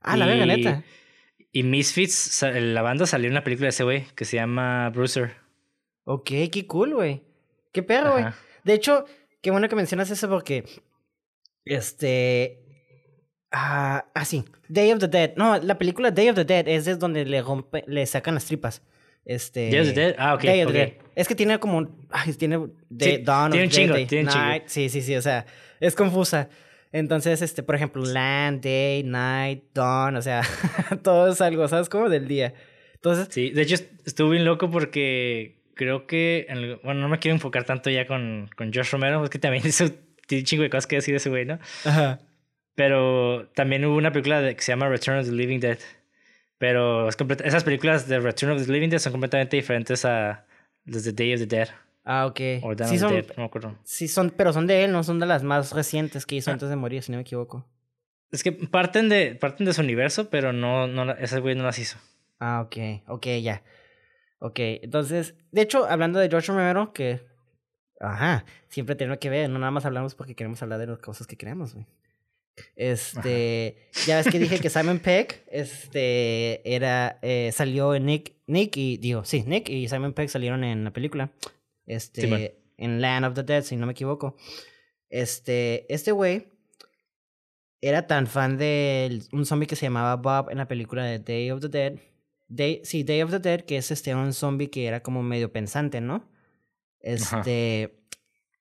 Ah, la verga, neta. Y Misfits, la banda salió en una película de ese güey que se llama Bruiser. Ok, qué cool, güey. Qué perro, güey. De hecho, qué bueno que mencionas eso porque. Este. Ah, ah, sí. Day of the Dead. No, la película Day of the Dead es, donde le rompe, le sacan las tripas. Este. Day of the Dead. Ah, ok. Day of the Dead. Es que tiene como. Ay, tiene. sí, Dawn tiene un chingo, tiene un night. Sí, sí, sí. O sea, es confusa. Entonces, este, por ejemplo, Land, Day, Night, Dawn. O sea, todo es algo, ¿sabes? Como del día. Entonces. Sí, de hecho, estuve bien loco porque creo que, bueno, no me quiero enfocar tanto ya con, con Josh Romero, es que también hizo un chingo de cosas que decir ese güey, ¿no? Ajá. Pero también hubo una película que se llama Return of the Living Dead. Pero es esas películas de Return of the Living Dead son completamente diferentes a las de Day of the Dead. Ah, ok. O sí son, no me acuerdo. Sí son, pero son de él, no son de las más recientes que hizo ah. antes de morir, si no me equivoco. Es que parten de, parten de su universo, pero no, no, ese güey no las hizo. Ah, ok, ok, ya. Ok, entonces, de hecho, hablando de George Romero, que, ajá, siempre tiene que ver, no nada más hablamos porque queremos hablar de las cosas que queremos, güey. Este, ya ves que dije que Simon Peck, este, era, eh, salió en Nick, Nick y, digo, sí, Nick y Simon Peck salieron en la película, este, en Land of the Dead, si no me equivoco. Este, este güey era tan fan de un zombie que se llamaba Bob en la película de Day of the Dead Day, sí, Day of the Dead, que es este un zombie que era como medio pensante, ¿no? Este.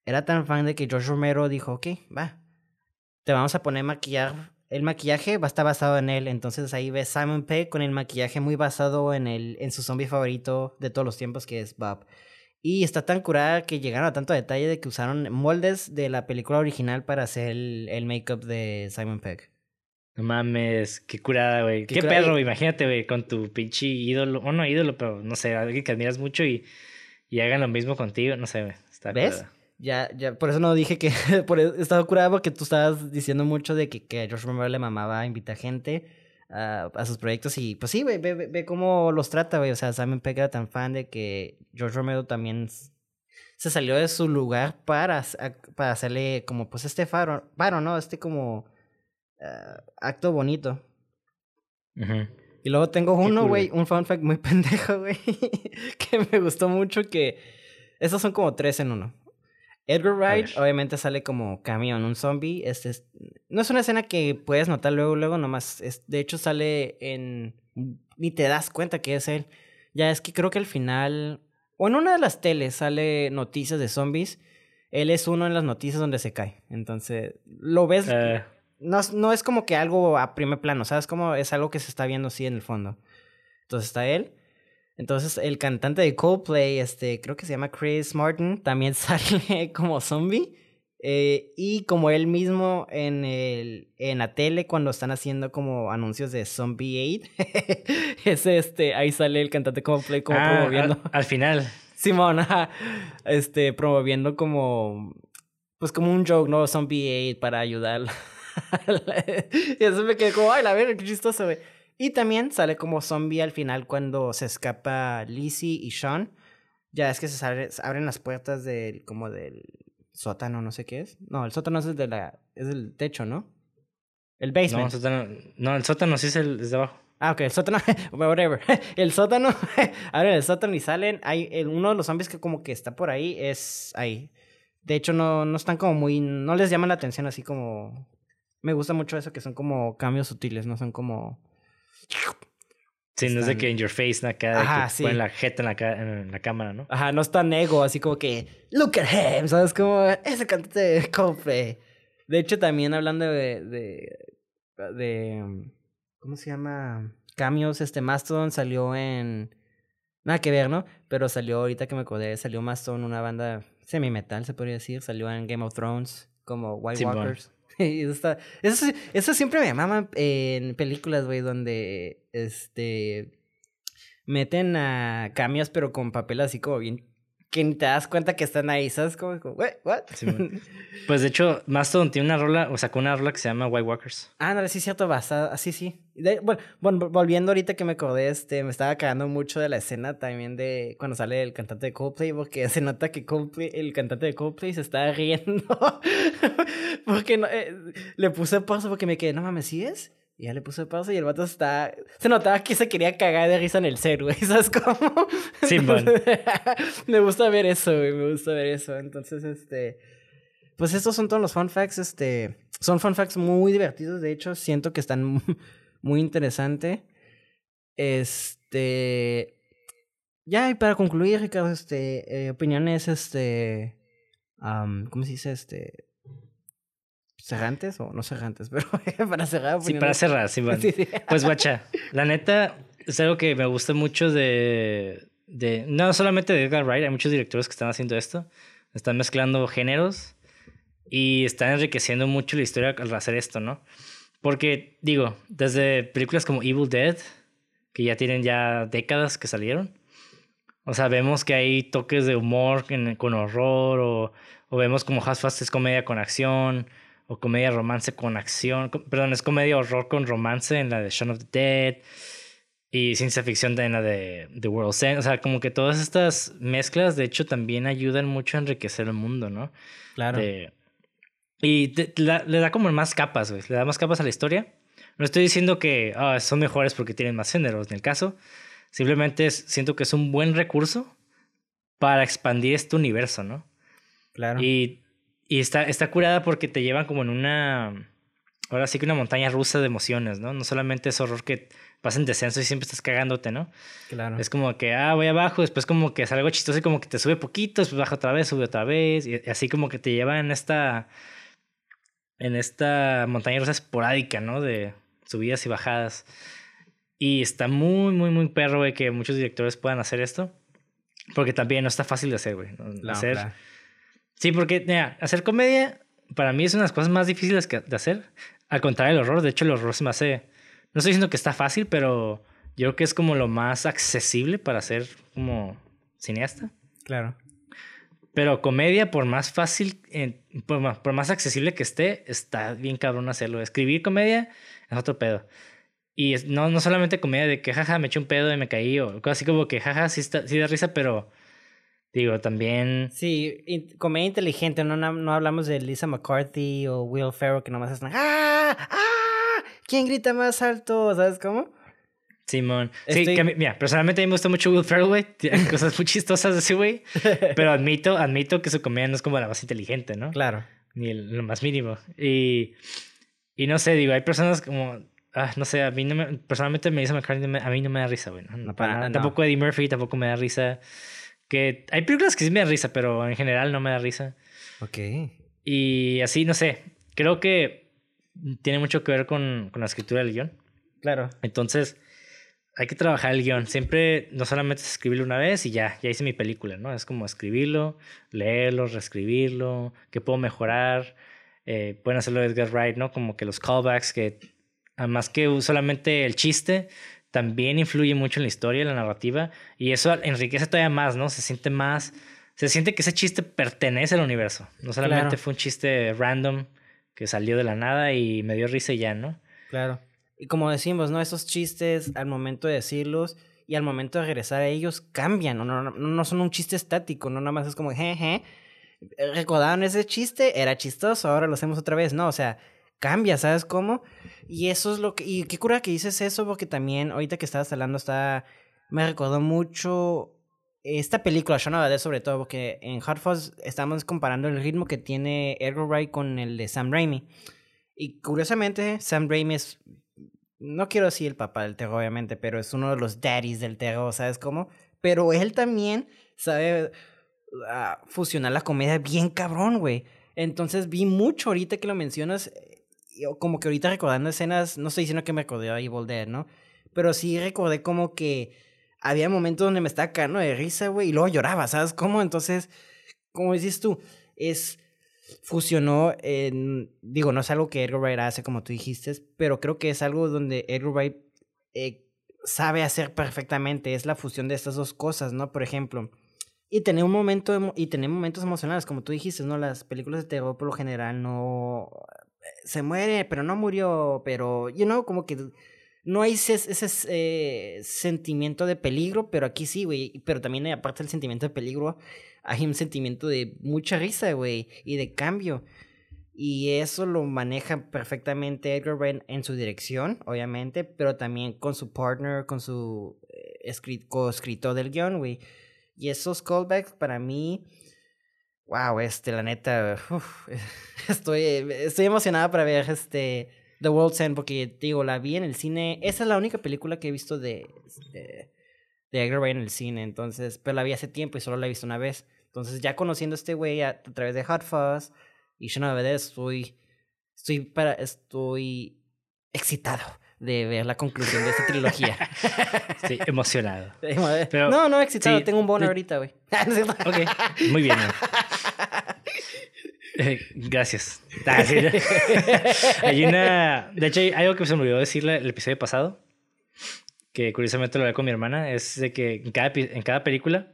Era tan fan de que George Romero dijo, ok, va. Te vamos a poner maquillar. El maquillaje va a estar basado en él. Entonces ahí ves Simon Pegg con el maquillaje muy basado en el, en su zombie favorito de todos los tiempos, que es Bob. Y está tan curada que llegaron a tanto detalle de que usaron moldes de la película original para hacer el, el make-up de Simon Pegg. No mames, qué curada, güey. Qué, perro, imagínate, güey, con tu pinche ídolo, o no ídolo, pero no sé, alguien que admiras mucho y, y hagan lo mismo contigo, no sé, güey. Está ¿Ves? Ya, ya, por eso no dije que, por estaba curada porque tú estabas diciendo mucho de que, que a George Romero le mamaba invitar gente a, a sus proyectos y pues sí, güey, ve, ve, cómo los trata, güey. O sea, Simon Pegg era tan fan de que George Romero también se salió de su lugar para, para hacerle como pues este faro, faro, ¿no? Este como uh, acto bonito. Y luego tengo uno, güey, un fun fact muy pendejo, güey, que me gustó mucho que... Estos son como tres en uno. Edgar Wright obviamente sale como camión, un zombie. Este no es una escena que puedes notar luego, luego nomás. Es, de hecho sale en... Ni te das cuenta que es él. Ya es que creo que al final... O en una de las teles sale noticias de zombies. Él es uno en las noticias donde se cae. Entonces, lo ves... Eh no, no es como que algo a primer plano, ¿sabes? Como es algo que se está viendo así en el fondo. Entonces está él. Entonces el cantante de Coldplay, este, creo que se llama Chris Martin, también sale como zombie. Eh, y como él mismo en, el, en la tele cuando están haciendo como anuncios de Zombie Aid, es este, ahí sale el cantante Coldplay como ah, promoviendo. Al, final. Simón, este, promoviendo como, pues como un joke, ¿no? Zombie Aid para ayudar y eso me quedé como, ay, la verga, qué chistoso, güey. Y también sale como zombie al final cuando se escapa Lizzie y Sean. Ya es que se, abren las puertas del, como del sótano, no sé qué es. No, el sótano es el de la, es el techo, ¿no? El basement. No, el sótano, no, el sótano sí es el de abajo. Ah, ok, el sótano, whatever. El sótano, abren el sótano y salen. Hay, el, uno de los zombies que como que está por ahí es ahí. De hecho, no, no están como muy, no les llaman la atención así como me gusta mucho eso, que son como cambios sutiles, no son como... Sí, no es de que en your face, acá, Ajá, que sí. ponen la jeta en la, en la cámara, ¿no? Ajá, no es tan ego, así como que, look at him, ¿sabes? Como ese cantante de Coldplay. De hecho, también hablando de, de, de, ¿cómo se llama? Cambios, este Mastodon salió en, nada que ver, ¿no? Pero salió, ahorita que me acordé, salió Mastodon, una banda semi-metal, se podría decir, salió en Game of Thrones, como White Walkers. Eso, siempre me mama en películas, güey, donde este meten a cambios pero con papel así como bien que ni te das cuenta que están ahí, ¿sabes? Como, what? pues de hecho, Mastodon tiene una rola, o sacó una rola que se llama White Walkers. Ah, no, sí, cierto, basada, así, sí. bueno, volviendo ahorita que me acordé, este, me estaba cagando mucho de la escena también de cuando sale el cantante de Coldplay, porque se nota que Coldplay, el cantante de Coldplay se está riendo. porque no, eh, le puse pausa porque me quedé, no mames, ¿sí es? Y ya le puse pausa y el vato está. Se notaba que se quería cagar de risa en el ser, güey. ¿Sabes cómo? Sí, man. me gusta ver eso, güey. Me gusta ver eso. Entonces, este. Pues estos son todos los fun facts. Este. Son fun facts muy divertidos. De hecho, siento que están muy interesantes. Este. Ya, y para concluir, Ricardo, este. Eh, opiniones, este. ¿Cómo se dice? Este cerrantes o no cerrantes, pero para cerrar. Sí, para cerrar, sí, Pues guacha, la neta es algo que me gusta mucho de, de, no solamente de Edgar Wright, hay muchos directores que están haciendo esto, están mezclando géneros y están enriqueciendo mucho la historia al hacer esto, ¿no? Porque, digo, desde películas como Evil Dead, que ya tienen ya décadas que salieron, o sea, vemos que hay toques de humor con horror o, o vemos como Half Fast es comedia con acción o comedia romance con acción, perdón, es comedia horror con romance en la de Shaun of the Dead y ciencia ficción en la de The World's End, o sea, como que todas estas mezclas de hecho también ayudan mucho a enriquecer el mundo, ¿no? Claro. y le da como más capas, güey, le da más capas a la historia. No estoy diciendo que ah, son mejores porque tienen más géneros en el caso, simplemente siento que es un buen recurso para expandir este universo, ¿no? Claro. Y y está, está curada porque te llevan como en una. Ahora sí que una montaña rusa de emociones, ¿no? No solamente es horror que vas en descenso y siempre estás cagándote, ¿no? Claro. Es como que, ah, voy abajo, después como que es algo chistoso y como que te sube poquito, después baja otra vez, sube otra vez, y así como que te lleva en esta. En esta montaña rusa esporádica, ¿no? De subidas y bajadas. Y está muy, muy, muy perro, güey, que muchos directores puedan hacer esto. Porque también no está fácil de hacer, güey. hacer... Sí, porque, mira, hacer comedia para mí es una de las cosas más difíciles que, de hacer. Al contrario del horror, de hecho el horror se me hace... No estoy diciendo que está fácil, pero yo creo que es como lo más accesible para ser como cineasta. Claro. Pero comedia, por más fácil, por, más, por, más, accesible que esté, está bien cabrón hacerlo. Escribir comedia es otro pedo. Y no, no solamente comedia de que jaja me eché un pedo y me caí, o así como que jaja sí, está, sí da risa, pero digo, también. Sí, comedia inteligente, no, no, hablamos de Lisa McCarthy o Will Ferrell que nomás están ¡Ah! ¡Ah! ¿Quién grita más alto? ¿Sabes cómo? Simón. Sí, que mira, personalmente a mí me gusta mucho Will Ferrell, güey. Tiene cosas muy chistosas de ese güey. Pero admito, admito que su comedia no es como la más inteligente, ¿no? Claro. Ni lo más mínimo. Y, y no sé, digo, hay personas como. Ah, no sé, a mí no me, personalmente me dice McCartney, a mí no me da risa, güey. No, para, Tampoco Eddie Murphy tampoco me da risa. Que hay películas que sí me dan risa, pero en general no me da risa. Ok. Y así, no sé. Creo que tiene mucho que ver con, con la escritura del guion. Claro. Entonces hay que trabajar el guion. Siempre, no solamente es escribirlo una vez y ya, ya hice mi película, ¿no? Es como escribirlo, leerlo, reescribirlo, qué puedo mejorar. Eh, pueden hacerlo Edgar Wright, ¿no? Como que los callbacks, que además que solamente el chiste, también influye mucho en la historia, en la narrativa, y eso enriquece todavía más, ¿no? Se siente más, se siente que ese chiste pertenece al universo. No solamente fue un chiste random que salió de la nada y me dio risa y ya, ¿no? Claro. Y como decimos, ¿no? Esos chistes al momento de decirlos y al momento de regresar a ellos cambian, no, no, no son un chiste estático, no nada más es como, jeje, recordaban ese chiste, era chistoso, ahora lo hacemos otra vez, no, o sea, cambia, ¿sabes cómo? Y eso es lo que, y qué cura que dices eso, porque también ahorita que estabas hablando, está, me recordó mucho esta película, Shaun of sobre todo, porque en Hot Fuzz estamos comparando el ritmo que tiene Edgar Wright con el de Sam Raimi. Y curiosamente, Sam Raimi es no quiero decir el papá del terror, obviamente, pero es uno de los daddies del terror, ¿sabes cómo? Pero él también sabe ah, fusionar la comedia bien cabrón, güey. Entonces vi mucho ahorita que lo mencionas, como que ahorita recordando escenas, no estoy diciendo que me acordé a Evil Dead, ¿no? Pero sí recordé como que había momentos donde me estaba cagando de risa, güey, y luego lloraba, ¿sabes cómo? Entonces, como dices tú, es fusionó digo, no es algo que Edgar Wright hace como tú dijiste, pero creo que es algo donde Edgar Wright eh, sabe hacer perfectamente, es la fusión de estas dos cosas, ¿no? Por ejemplo, y tener un momento, y tener momentos emocionales, como tú dijiste, ¿no? Las películas de terror por lo general no, se muere, pero no murió, pero, you know, como que no hay ese, eh, sentimiento de peligro, pero aquí sí, güey, pero también aparte del sentimiento de peligro, hay un sentimiento de mucha risa, güey, y de cambio. Y eso lo maneja perfectamente Edgar Wright en su dirección, obviamente, pero también con su partner, con su eh, co-escritor del guion, güey. Y esos callbacks para mí, wow, este, la neta, estoy, estoy emocionada para ver este The World's End porque, digo, la vi en el cine. Esa es la única película que he visto de, de, de Edgar Wright en el cine, entonces, pero la vi hace tiempo y solo la he visto una vez. Entonces, ya conociendo a este güey a, través de Hot Fuzz y Shaun of estoy, estoy, para, estoy excitado de ver la conclusión de esta trilogía. Estoy emocionado. Pero, no, no excitado, tengo un bono ahorita, güey. ok, muy bien. gracias. Ah, hay una. De hecho, hay algo que se me olvidó decirle el episodio pasado. Que curiosamente lo hablé con mi hermana. Es de que en cada, en cada película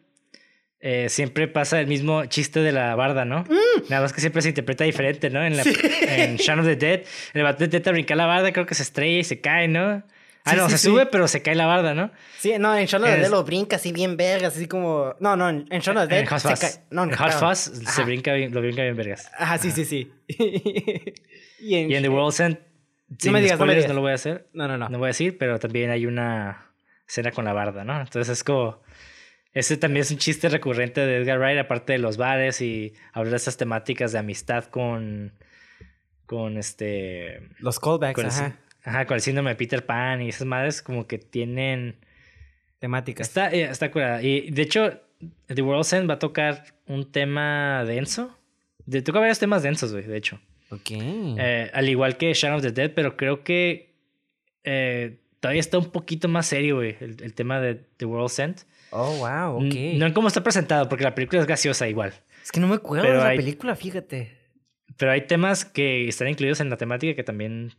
eh, siempre pasa el mismo chiste de la barda, ¿no? Mm. Nada más que siempre se interpreta diferente, ¿no? En, la, en Shaun of the Dead, el vato intenta brincar la barda, creo que se estrella y se cae, ¿no? Ah, no, se sube, pero se cae la barda, ¿no? Sí, no, en Shaun of the Dead lo brinca así bien vergas, así como... No, no, en Shaun of the Dead en se cae... No, en Hot Fuzz se brinca bien, lo brinca bien vergas. Ajá, sí, sí, sí. y, en... The World's End... No me digas, no me digas. No lo voy a hacer. No, no, no. No voy a decir, pero también hay una escena con la barda, ¿no? Entonces es como... Ese también es un chiste recurrente de Edgar Wright, aparte de los bares y hablar de esas temáticas de amistad con. con este. Los callbacks, ajá. Ajá, con el síndrome de Peter Pan y esas madres como que tienen. Temáticas. Está, eh, está curada. Y de hecho, The World's End va a tocar un tema denso. De, toca varios temas densos, güey, de hecho. Ok. Eh, al igual que Shadow of the Dead, pero creo que eh, todavía está un poquito más serio, güey, el, el tema de The World's End. Oh, wow, ok. No en cómo está presentado, porque la película es graciosa igual. Es que no me acuerdo de la película, fíjate. Pero hay temas que están incluidos en la temática que también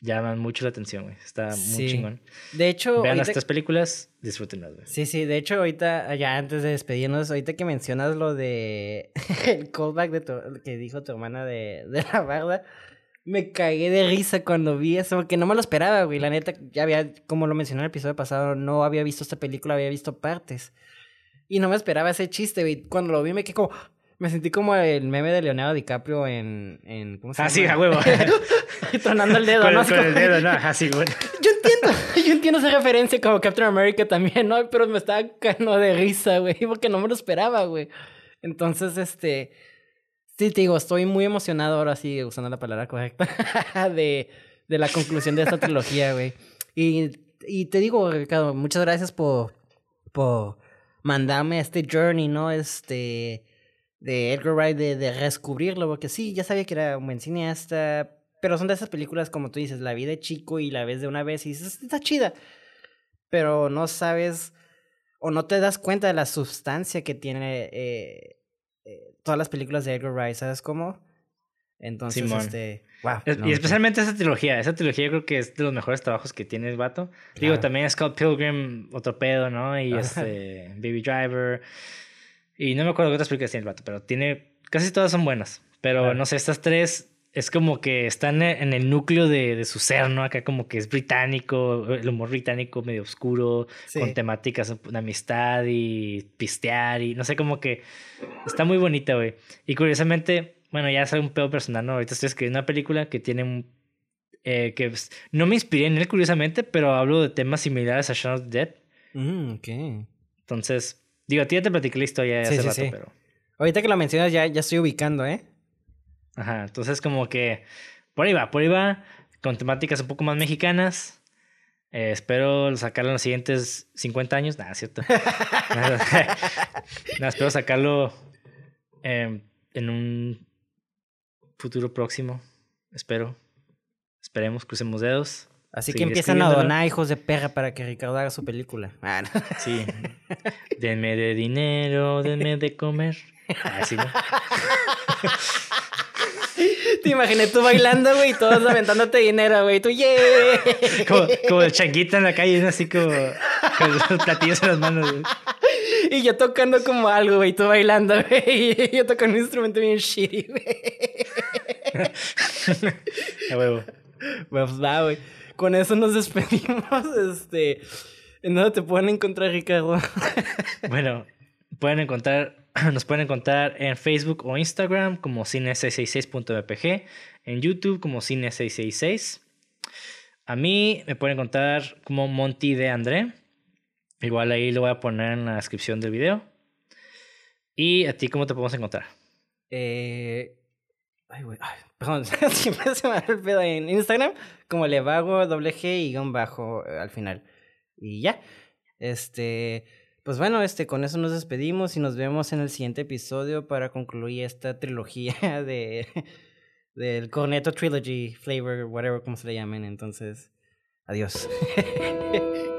llaman mucho la atención, güey. Está muy chingón. De hecho, vean las tres películas, disfrútenlas, güey. Sí, sí, de hecho, ahorita, ya antes de despedirnos, ahorita que mencionas lo de el callback de que dijo tu hermana de, de la barda, me cagué de risa cuando vi eso, porque no me lo esperaba, güey. La neta, ya había, como lo mencioné en el episodio pasado, no había visto esta película, había visto partes. Y no me esperaba ese chiste, güey. Cuando lo vi me quedé como, me sentí como el meme de Leonardo DiCaprio en. en ¿Cómo se llama? Ah, sí, a huevo. Tronando el dedo, con, ¿no? Con el dedo, ¿no? Así, bueno. Yo entiendo, yo entiendo esa referencia como Captain America también, ¿no? Pero me estaba cagando de risa, güey, porque no me lo esperaba, güey. Entonces, este. Sí, te digo, estoy muy emocionado ahora sí, usando la palabra correcta, de, de la conclusión de esta trilogía, güey. Y, y te digo, Ricardo, muchas gracias por, por mandarme este journey, ¿no? Este de Edgar Wright de, de descubrirlo, porque sí, ya sabía que era un buen cineasta, pero son de esas películas como tú dices, la vida de chico y la ves de una vez y dices, está chida, pero no sabes o no te das cuenta de la sustancia que tiene eh, eh, todas las películas de Edgar Wright, ¿sabes cómo? Entonces, este... Wow, y especialmente esa trilogía, esa trilogía yo creo que es de los mejores trabajos que tiene el vato. Digo, también Scott Pilgrim, otro pedo, ¿no? Y este, Baby Driver. Y no me acuerdo qué otras películas tiene el vato, pero tiene. Casi todas son buenas. Pero no sé, estas tres es como que están en el núcleo de, de, su ser, ¿no? Acá como que es británico, el humor británico medio oscuro, con temáticas de amistad y pistear y no sé, como que está muy bonita, güey. Y curiosamente, bueno, ya es un pedo personal, ¿no? Ahorita estoy escribiendo una película que tiene un... Eh, que no me inspiré en él, curiosamente, pero hablo de temas similares a Shaun of the Dead. Mm, ok. Entonces, Digo, a ti ya te platiqué la historia hace rato, pero. Ahorita que lo mencionas, ya, ya estoy ubicando, ¿eh? Ajá, entonces como que. Por ahí va, por ahí va. Con temáticas un poco más mexicanas. Eh, espero sacarlo en los siguientes 50 años. Nada, cierto. Nada, espero sacarlo em, en un futuro próximo. Espero. Esperemos, crucemos dedos. Así que empiezan a donar hijos de perra para que Ricardo haga su película. Ah, sí. Denme de dinero, denme de comer. Así, ¿no? Te imaginé tú bailando, güey, y todos aventándote dinero, güey. Tú, yeah. Como, como el changuito en la calle, así como con los platillos en las manos, güey. Y yo tocando como algo, güey, tú bailando, güey. Y yo tocando un instrumento bien shitty, güey. A huevo. Pues va, güey con eso nos despedimos. Este, ¿En dónde te pueden encontrar, Ricardo? bueno, pueden encontrar, nos pueden encontrar en Facebook o Instagram como cine666.mpg, en YouTube como cine666. A mí me pueden encontrar como Monty de André. Igual ahí lo voy a poner en la descripción del video. ¿Y a ti cómo te podemos encontrar? Eh, Ay, güey. Perdón, siempre se me da el pedo en Instagram. Como le vago doble G y guion bajo eh, al final. Y ya. Este. Pues bueno, este, con eso nos despedimos y nos vemos en el siguiente episodio para concluir esta trilogía de del Corneto Trilogy, Flavor, whatever como se le llamen. Entonces, adiós.